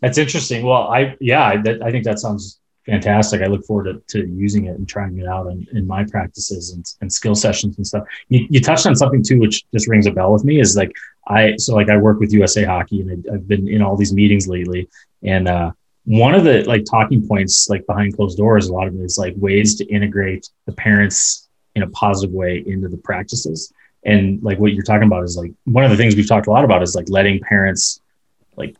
that's interesting. Well, I yeah, I, I think that sounds fantastic. I look forward to, to using it and trying it out in, in my practices and, and skill sessions and stuff. You, you touched on something too, which just rings a bell with me is like, I, so like I work with USA hockey and I, have been in all these meetings lately. And, uh, one of the like talking points, like behind closed doors, a lot of it is like ways to integrate the parents in a positive way into the practices. And like what you're talking about is like, one of the things we've talked a lot about is like letting parents like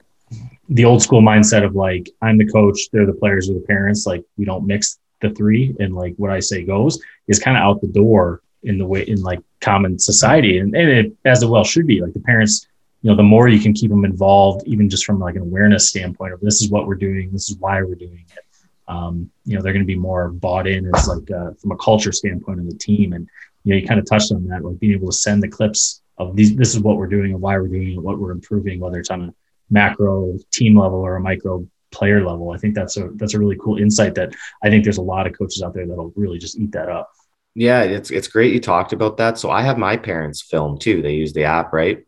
the old school mindset of like I'm the coach, they're the players or the parents. Like we don't mix the three, and like what I say goes is kind of out the door in the way in like common society, and, and it as it well should be. Like the parents, you know, the more you can keep them involved, even just from like an awareness standpoint of this is what we're doing, this is why we're doing it. Um, you know, they're going to be more bought in as like uh, from a culture standpoint of the team, and you know, you kind of touched on that, like being able to send the clips of these. This is what we're doing and why we're doing it, what we're improving, whether it's on a macro team level or a micro player level. I think that's a that's a really cool insight that I think there's a lot of coaches out there that'll really just eat that up. Yeah, it's it's great you talked about that. So I have my parents film too. They use the app, right?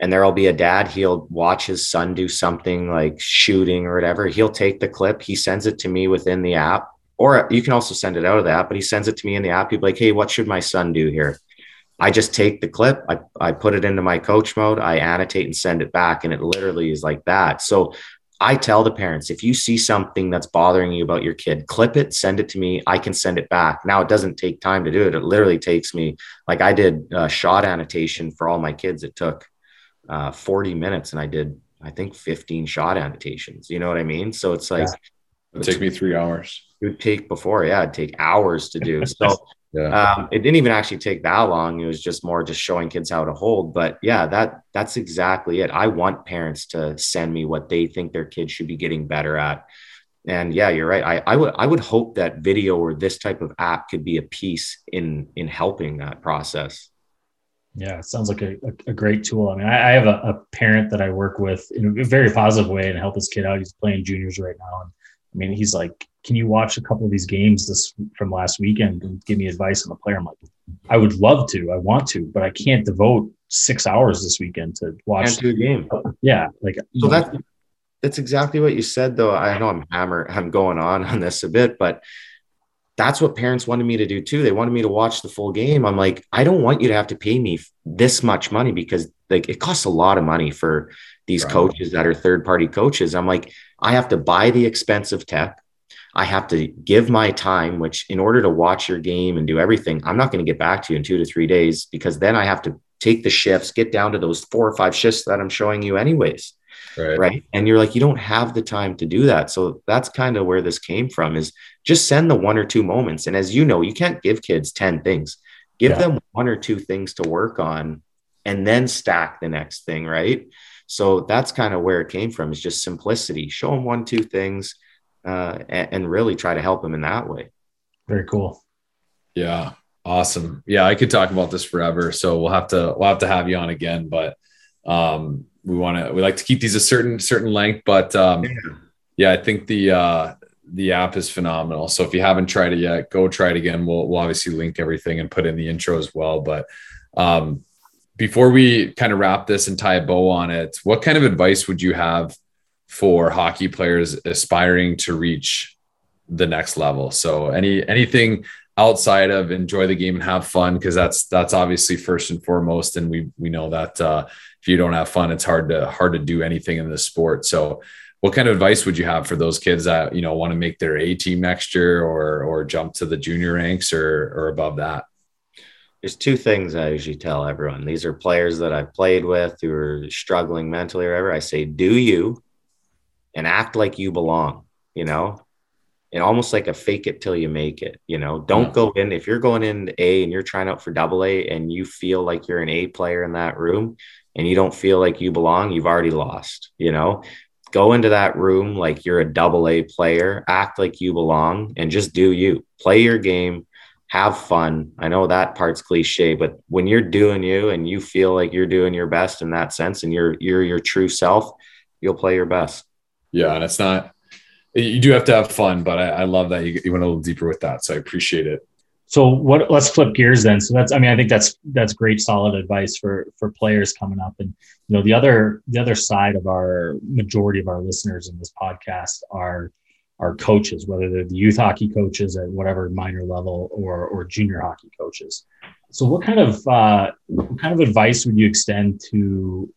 And there'll be a dad, he'll watch his son do something like shooting or whatever. He'll take the clip, he sends it to me within the app, or you can also send it out of the app, but he sends it to me in the app. He'd be like, Hey, what should my son do here? I just take the clip, I, I put it into my coach mode, I annotate and send it back. And it literally is like that. So I tell the parents if you see something that's bothering you about your kid, clip it, send it to me. I can send it back. Now it doesn't take time to do it. It literally takes me, like I did a shot annotation for all my kids. It took uh, 40 minutes and I did, I think 15 shot annotations. You know what I mean? So it's like, yeah. it take me three hours. It would take before. Yeah. It'd take hours to do. So yeah. Um, it didn't even actually take that long. It was just more just showing kids how to hold. But yeah, that that's exactly it. I want parents to send me what they think their kids should be getting better at. And yeah, you're right. I, I would I would hope that video or this type of app could be a piece in in helping that process. Yeah, it sounds like a, a, a great tool. I mean, I, I have a, a, parent that I work with in a very positive way and help his kid out. He's playing juniors right now. And I mean, he's like, can you watch a couple of these games this from last weekend and give me advice on the player? I'm like, I would love to, I want to, but I can't devote six hours this weekend to watch the game. Yeah, like so that that's exactly what you said. Though I know I'm hammer, I'm going on on this a bit, but that's what parents wanted me to do too. They wanted me to watch the full game. I'm like, I don't want you to have to pay me this much money because like it costs a lot of money for these right. coaches that are third party coaches. I'm like, I have to buy the expensive tech. I have to give my time, which in order to watch your game and do everything, I'm not going to get back to you in two to three days because then I have to take the shifts, get down to those four or five shifts that I'm showing you anyways. Right. right. And you're like, you don't have the time to do that. So that's kind of where this came from is just send the one or two moments. And as you know, you can't give kids 10 things, give yeah. them one or two things to work on and then stack the next thing. Right. So that's kind of where it came from is just simplicity. Show them one, two things uh, and, and really try to help them in that way. Very cool. Yeah. Awesome. Yeah. I could talk about this forever. So we'll have to, we'll have to have you on again, but um, we want to, we like to keep these a certain, certain length, but um, yeah. yeah, I think the, uh, the app is phenomenal. So if you haven't tried it yet, go try it again. We'll, we'll obviously link everything and put in the intro as well. But um, before we kind of wrap this and tie a bow on it, what kind of advice would you have for hockey players aspiring to reach the next level? So any anything outside of enjoy the game and have fun because that's that's obviously first and foremost and we we know that uh, if you don't have fun it's hard to hard to do anything in this sport so what kind of advice would you have for those kids that you know want to make their a team next year or or jump to the junior ranks or or above that there's two things I usually tell everyone. These are players that I've played with who are struggling mentally or whatever. I say, do you and act like you belong, you know, and almost like a fake it till you make it, you know, don't yeah. go in. If you're going in A and you're trying out for double A and you feel like you're an A player in that room and you don't feel like you belong, you've already lost, you know, go into that room like you're a double A player, act like you belong and just do you play your game have fun. I know that part's cliche, but when you're doing you and you feel like you're doing your best in that sense and you're you're your true self, you'll play your best. Yeah, and it's not you do have to have fun, but I, I love that you, you went a little deeper with that. So I appreciate it. So what let's flip gears then. So that's I mean, I think that's that's great solid advice for for players coming up. And you know, the other the other side of our majority of our listeners in this podcast are are coaches, whether they're the youth hockey coaches at whatever minor level or or junior hockey coaches. So, what kind of uh, what kind of advice would you extend to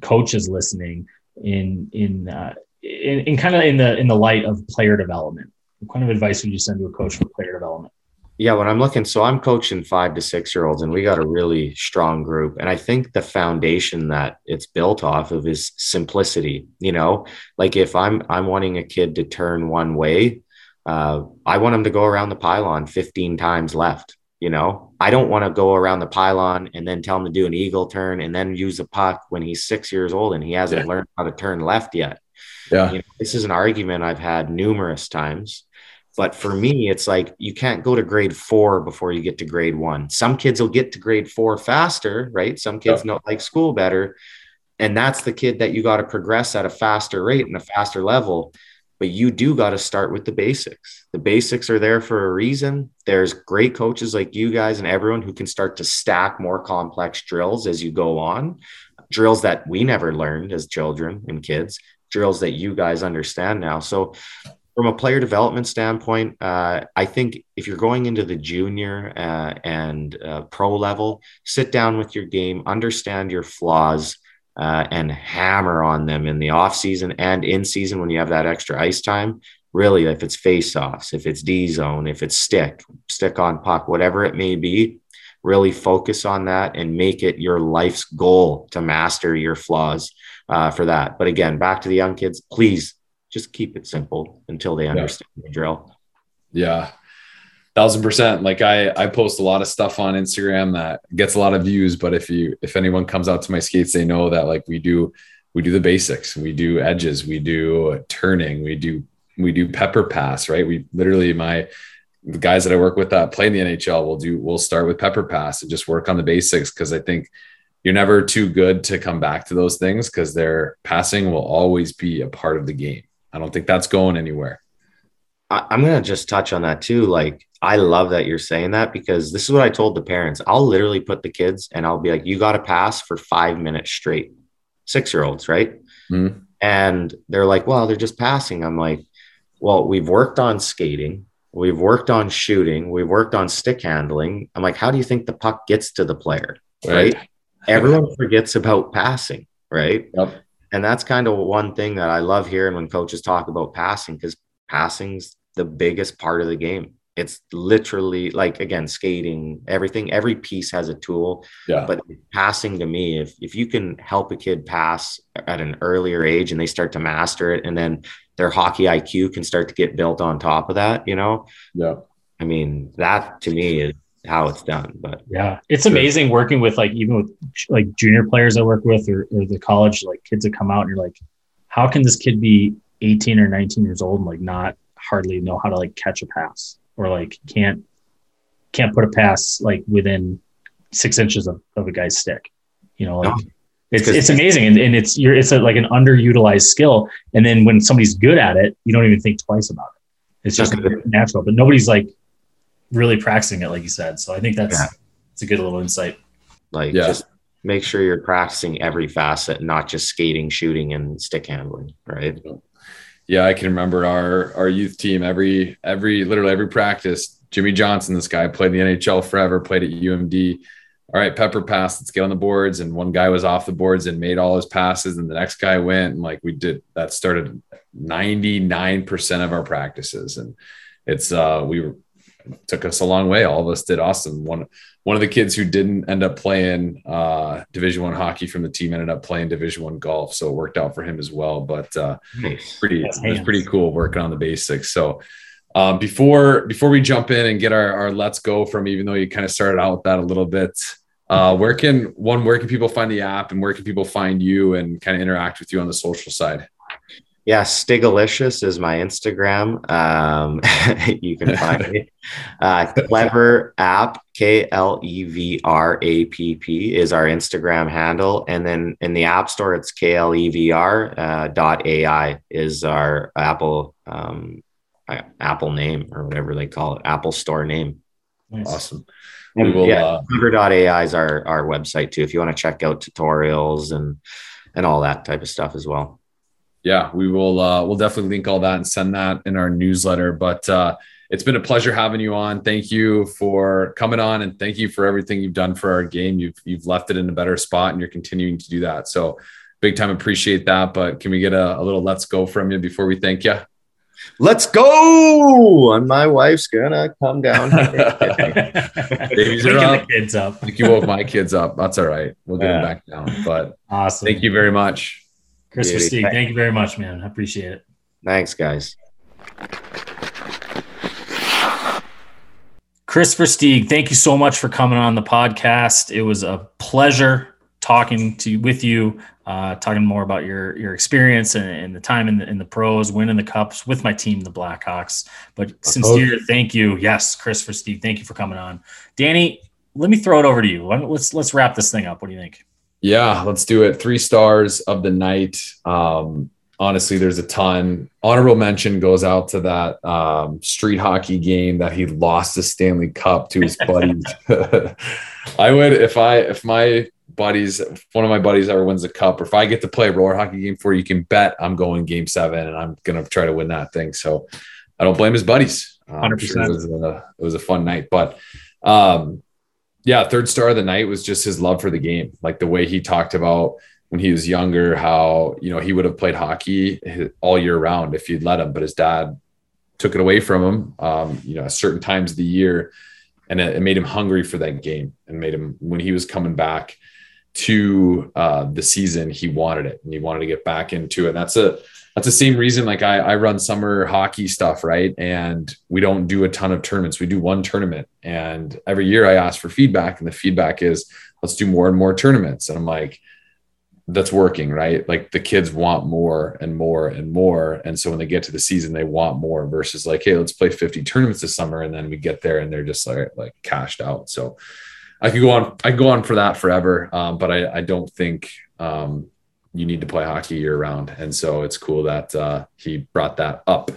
coaches listening in in uh, in, in kind of in the in the light of player development? What kind of advice would you send to a coach for player development? Yeah, when I'm looking, so I'm coaching five to six year olds, and we got a really strong group. And I think the foundation that it's built off of is simplicity. You know, like if I'm I'm wanting a kid to turn one way, uh, I want him to go around the pylon 15 times left. You know, I don't want to go around the pylon and then tell him to do an eagle turn and then use a puck when he's six years old and he hasn't yeah. learned how to turn left yet. Yeah, you know, this is an argument I've had numerous times but for me, it's like you can't go to grade four before you get to grade one. Some kids will get to grade four faster, right? Some kids yeah. like school better. And that's the kid that you got to progress at a faster rate and a faster level. But you do got to start with the basics. The basics are there for a reason. There's great coaches like you guys and everyone who can start to stack more complex drills as you go on, drills that we never learned as children and kids, drills that you guys understand now. So from a player development standpoint, uh, I think if you're going into the junior uh, and uh, pro level, sit down with your game, understand your flaws, uh, and hammer on them in the off season and in season when you have that extra ice time. Really, if it's face offs, if it's D zone, if it's stick, stick on puck, whatever it may be, really focus on that and make it your life's goal to master your flaws uh, for that. But again, back to the young kids, please just keep it simple until they understand yeah. the drill. Yeah. thousand percent. Like I, I post a lot of stuff on Instagram that gets a lot of views, but if you, if anyone comes out to my skates, they know that like we do, we do the basics. We do edges. We do turning. We do, we do pepper pass. Right. We literally my the guys that I work with that play in the NHL will do. We'll start with pepper pass and just work on the basics because I think you're never too good to come back to those things because their passing will always be a part of the game. I don't think that's going anywhere. I'm going to just touch on that too. Like, I love that you're saying that because this is what I told the parents. I'll literally put the kids and I'll be like, you got to pass for five minutes straight, six year olds, right? Mm-hmm. And they're like, well, they're just passing. I'm like, well, we've worked on skating, we've worked on shooting, we've worked on stick handling. I'm like, how do you think the puck gets to the player? Right. right? Everyone forgets about passing, right? Yep. And that's kind of one thing that I love hearing when coaches talk about passing because passing's the biggest part of the game. It's literally like again, skating, everything, every piece has a tool. Yeah. But passing to me, if if you can help a kid pass at an earlier age and they start to master it, and then their hockey IQ can start to get built on top of that, you know. Yeah. I mean, that to me is how it's done. But yeah, it's amazing working with like even with like junior players I work with or, or the college like kids that come out and you're like, how can this kid be 18 or 19 years old and like not hardly know how to like catch a pass or like can't can't put a pass like within six inches of, of a guy's stick. You know, like oh, no. it's it's amazing and, and it's you're it's a, like an underutilized skill. And then when somebody's good at it, you don't even think twice about it. It's just natural. But nobody's like really practicing it, like you said. So I think that's yeah. it's a good little insight. Like yeah. just make sure you're practicing every facet, not just skating, shooting, and stick handling, right? yeah, I can remember our our youth team every every literally every practice. Jimmy Johnson, this guy played in the NHL forever, played at UMD. All right, pepper pass, let's get on the boards. And one guy was off the boards and made all his passes, and the next guy went and like we did that started 99% of our practices. And it's uh we were took us a long way. All of us did awesome. One one of the kids who didn't end up playing uh, Division One hockey from the team ended up playing Division One golf, so it worked out for him as well. But uh, nice. pretty, it was pretty cool working on the basics. So um, before before we jump in and get our, our let's go from, even though you kind of started out with that a little bit, uh, where can one where can people find the app and where can people find you and kind of interact with you on the social side? Yeah, Stigalicious is my Instagram. Um, you can find me. Uh, Klevr app, K L E V R A P P is our Instagram handle. And then in the App Store, it's K L E V R uh, dot AI is our Apple um, Apple name or whatever they call it, Apple Store name. Nice. Awesome. And, will, yeah, uh, Klevr.ai is our, our website too, if you want to check out tutorials and and all that type of stuff as well yeah, we will. Uh, we'll definitely link all that and send that in our newsletter. But uh, it's been a pleasure having you on. Thank you for coming on, and thank you for everything you've done for our game. You've you've left it in a better spot, and you're continuing to do that. So, big time appreciate that. But can we get a, a little let's go from you before we thank you? Let's go! And my wife's gonna come down. Babies are up. kids up. I think you woke my kids up. That's all right. We'll get yeah. them back down. But awesome. Thank you very much. Kris Versteeg, thank you very much, man. I appreciate it. Thanks, guys. Kris Versteeg, thank you so much for coming on the podcast. It was a pleasure talking to with you, uh, talking more about your your experience and, and the time in the, in the pros, winning the cups with my team, the Blackhawks. But sincere thank you, yes, Kris Versteeg, thank you for coming on. Danny, let me throw it over to you. Let's let's wrap this thing up. What do you think? Yeah, let's do it. Three stars of the night. Um, honestly, there's a ton. Honorable mention goes out to that um, street hockey game that he lost the Stanley Cup to his buddies. I would if I if my buddies, if one of my buddies ever wins a cup, or if I get to play a roller hockey game for you, you can bet I'm going game seven and I'm gonna try to win that thing. So I don't blame his buddies. Hundred sure percent. It, it was a fun night, but um, yeah, third star of the night was just his love for the game. Like the way he talked about when he was younger, how, you know, he would have played hockey all year round if you'd let him, but his dad took it away from him, um, you know, at certain times of the year. And it, it, made him hungry for that game and made him, when he was coming back to uh, the season, he wanted it and he wanted to get back into it. And that's a, that's the same reason like I, I run summer hockey stuff right? And we don't do a ton of tournaments. We do one tournament. And every year i ask for feedback and the feedback is let's do more and more tournaments. And i'm like that's working right? Like the kids want more and more and more. And so when they get to the season they want more versus like hey let's play 50 tournaments this summer. And then we get there and they're just like like cashed out. So i could go on i could go on for that forever um, but i i don't think um, you need to play hockey year round. And so it's cool that uh, he brought that up.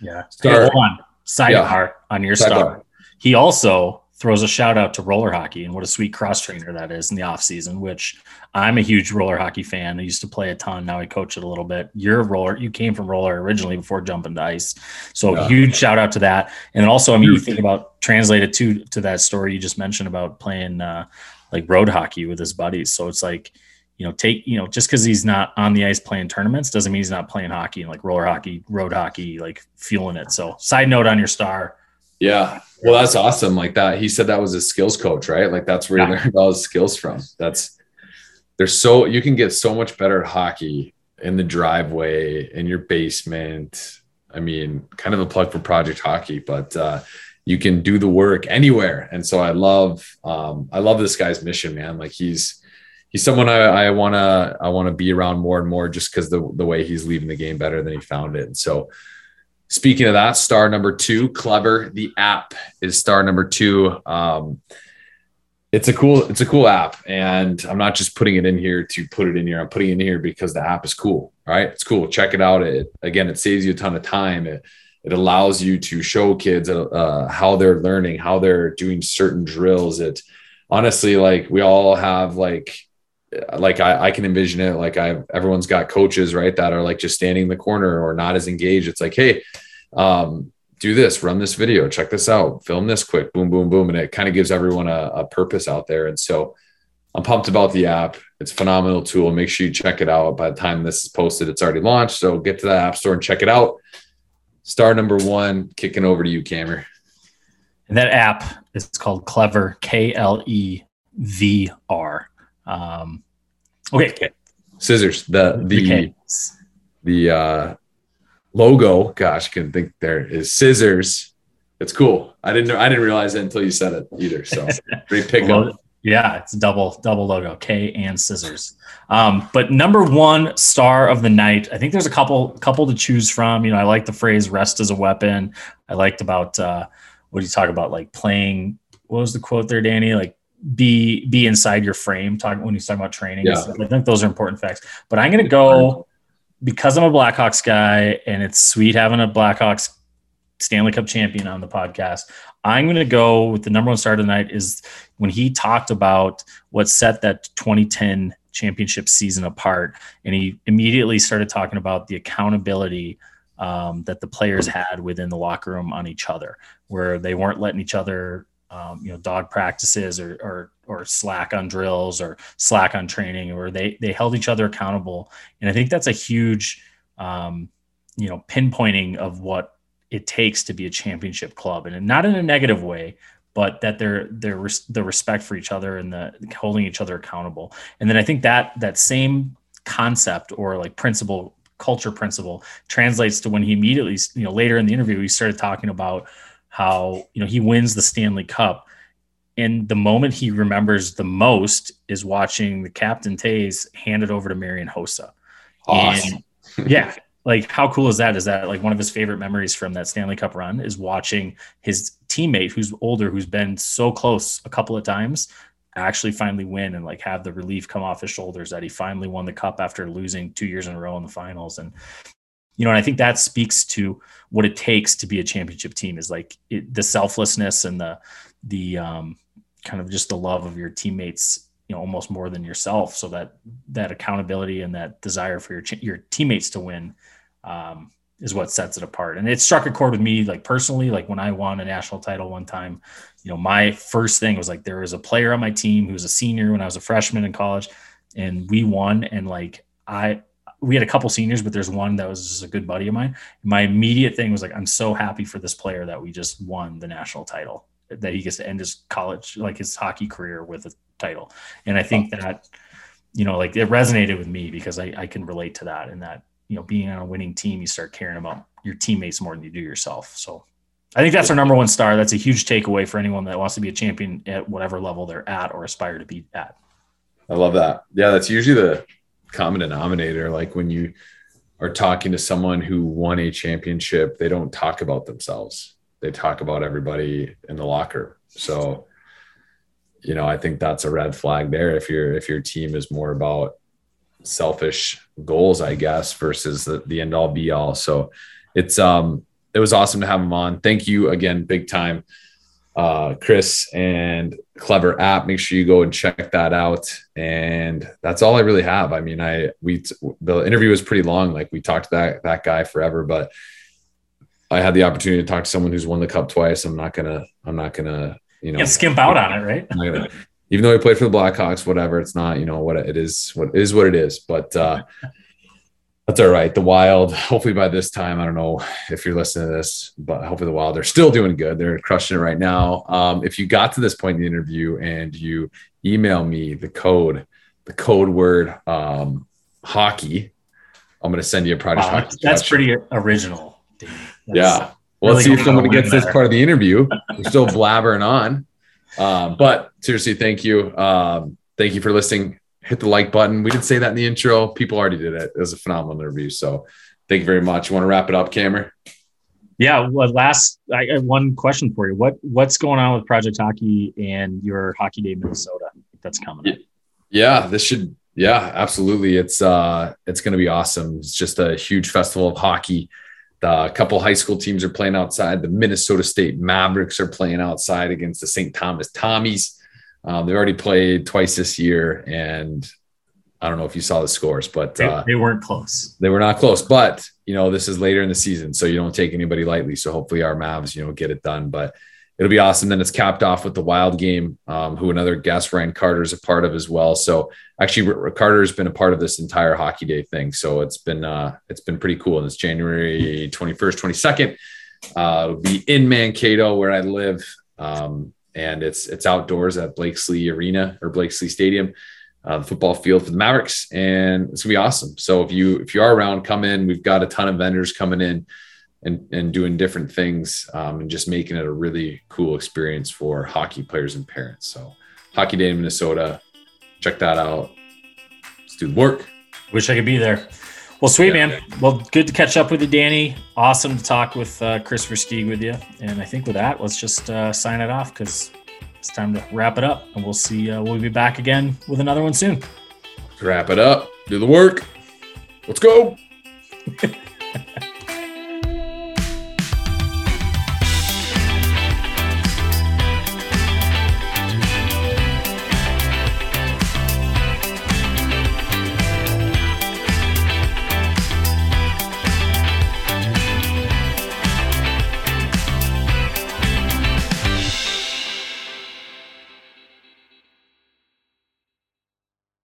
Yeah. Star, hold on. Sidebar yeah. on your Sidebar. star. He also throws a shout out to roller hockey and what a sweet cross trainer that is in the off season, which I'm a huge roller hockey fan. I used to play a ton. Now I coach it a little bit. You're a roller. You came from roller originally before jumping to ice. So yeah. huge shout out to that. And also, I mean, you think about translated to, to that story you just mentioned about playing uh, like road hockey with his buddies. So it's like, you know, take, you know, just because he's not on the ice playing tournaments doesn't mean he's not playing hockey and like roller hockey, road hockey, like fueling it. So, side note on your star. Yeah. Well, that's awesome. Like that. He said that was his skills coach, right? Like that's where yeah. he learned all his skills from. That's, there's so, you can get so much better at hockey in the driveway, in your basement. I mean, kind of a plug for Project Hockey, but, uh, you can do the work anywhere. And so I love, um, I love this guy's mission, man. Like he's, he's someone I, I wanna I wanna be around more and more just because the the way he's leaving the game better than he found it. And so speaking of that, star number two, Klevr. The app is star number two. Um, it's a cool it's a cool app, and I'm not just putting it in here to put it in here. I'm putting it in here because the app is cool. All right, it's cool. Check it out. It again, it saves you a ton of time. It it allows you to show kids uh, how they're learning, how they're doing certain drills. It honestly, like we all have like like I, I, can envision it like I everyone's got coaches right that are like just standing in the corner or not as engaged. It's like, hey, um, do this, run this video, check this out, film this quick, boom, boom, boom, and it kind of gives everyone a, a purpose out there. And so I'm pumped about the app. It's a phenomenal tool. Make sure you check it out. By the time this is posted, it's already launched. So get to the app store and check it out. Star number one, kicking over to you, Camer. And that app is called Klevr K L E V R. Um, okay. okay. Scissors. The the okay. the uh, logo. Gosh, can think there is scissors. It's cool. I didn't know. I didn't realize it until you said it either. So great pickup. Yeah, it's double double logo, K and scissors. Um, but number one star of the night, I think there's a couple couple to choose from. You know, I like the phrase "rest as a weapon." I liked about uh, what do you talk about, like playing. What was the quote there, Danny? Like be be inside your frame. Talking when he's talking about training, yeah. I think those are important facts. But I'm going to go because I'm a Blackhawks guy, and it's sweet having a Blackhawks Stanley Cup champion on the podcast. I'm going to go with the number one star tonight is when he talked about what set that 2010 championship season apart, and he immediately started talking about the accountability um, that the players had within the locker room on each other, where they weren't letting each other um, you know dog practices or, or or slack on drills or slack on training or they they held each other accountable. And i think that's a huge um, you know pinpointing of what it takes to be a championship club and not in a negative way but that they're they're the respect for each other and the holding each other accountable. And then i think that that same concept or like principle culture principle translates to when he immediately you know later in the interview he started talking about how you know he wins the Stanley Cup, and the moment he remembers the most is watching the captain Toews hand it over to Marian Hossa. Awesome. And yeah, like how cool is that? Is that like one of his favorite memories from that Stanley Cup run is watching his teammate who's older, who's been so close a couple of times, actually finally win and like have the relief come off his shoulders that he finally won the cup after losing two years in a row in the finals. And you know, and I think that speaks to what it takes to be a championship team is like it, the selflessness and the the um, kind of just the love of your teammates, you know, almost more than yourself. So that that accountability and that desire for your your teammates to win um, is what sets it apart. And it struck a chord with me, like personally, like when I won a national title one time, you know, my first thing was like there was a player on my team who was a senior when I was a freshman in college, and we won, and like I we had a couple seniors, but there's one that was just a good buddy of mine. My immediate thing was like, I'm so happy for this player that we just won the national title, that he gets to end his college, like his hockey career with a title. And I think that, you know, like it resonated with me because I, I can relate to that and that, you know, being on a winning team, you start caring about your teammates more than you do yourself. So I think that's our number one star. That's a huge takeaway for anyone that wants to be a champion at whatever level they're at or aspire to be at. I love that. Yeah, that's usually the common denominator. Like when you are talking to someone who won a championship, they don't talk about themselves. They talk about everybody in the locker. So, you know, I think that's a red flag there. If your if your team is more about selfish goals, I guess, versus the, the end all be all. So it's um it was awesome to have him on. Thank you again, big time uh, Kris and Klevr app. Make sure you go and check that out. And that's all I really have. I mean, I we the interview was pretty long. Like we talked to that that guy forever, but I had the opportunity to talk to someone who's won the cup twice. I'm not gonna. I'm not gonna. You know, you skimp out on it, right? Gonna, even though he played for the Blackhawks, whatever. It's not. You know what it is. What it is what it is. But uh, that's all right. The Wild, hopefully by this time, I don't know if you're listening to this, but hopefully the Wild, they're still doing good. They're crushing it right now. Um, if you got to this point in the interview and you email me the code, the code word um, hockey, I'm going to send you a project. Wow, that's pretty original. That's yeah. Well, really let's see if someone gets this part of the interview. We're still blabbering on. Um, but seriously, thank you. Um, thank you for listening hit the like button. We didn't say that in the intro. People already did it. It was a phenomenal interview. So thank you very much. You want to wrap it up, Cameron? Yeah. Well, last I, one question for you. What what's going on with Project Hockey and your Hockey Day Minnesota that's coming? Up? Yeah, this should. Yeah, absolutely. It's uh, it's going to be awesome. It's just a huge festival of hockey. The couple high school teams are playing outside. The Minnesota State Mavericks are playing outside against the St. Thomas Tommies. Um, they already played twice this year, and I don't know if you saw the scores, but they, uh, they, weren't close. They were not close, but you know this is later in the season, so you don't take anybody lightly. So hopefully our Mavs, you know, get it done. But it'll be awesome. Then it's capped off with the Wild game, um, who another guest Ryan Carter is a part of as well. So actually, Carter has been a part of this entire Hockey Day thing. So it's been uh, it's been pretty cool. And it's January twenty first, twenty second. Uh, it'll be in Mankato where I live. Um, and it's it's outdoors at Blakeslee Arena or Blakeslee Stadium, uh, the football field for the Mavericks, and it's gonna be awesome. So if you if you are around, come in. We've got a ton of vendors coming in and and doing different things um, and just making it a really cool experience for hockey players and parents. So Hockey Day in Minnesota, check that out. Let's do the work. Wish I could be there. Well, sweet yeah. man. Well, good to catch up with you, Danny. Awesome to talk with uh, Kris Versteeg with you. And I think with that, let's just uh, sign it off because it's time to wrap it up. And we'll see. Uh, we'll be back again with another one soon. Wrap it up. Do the work. Let's go.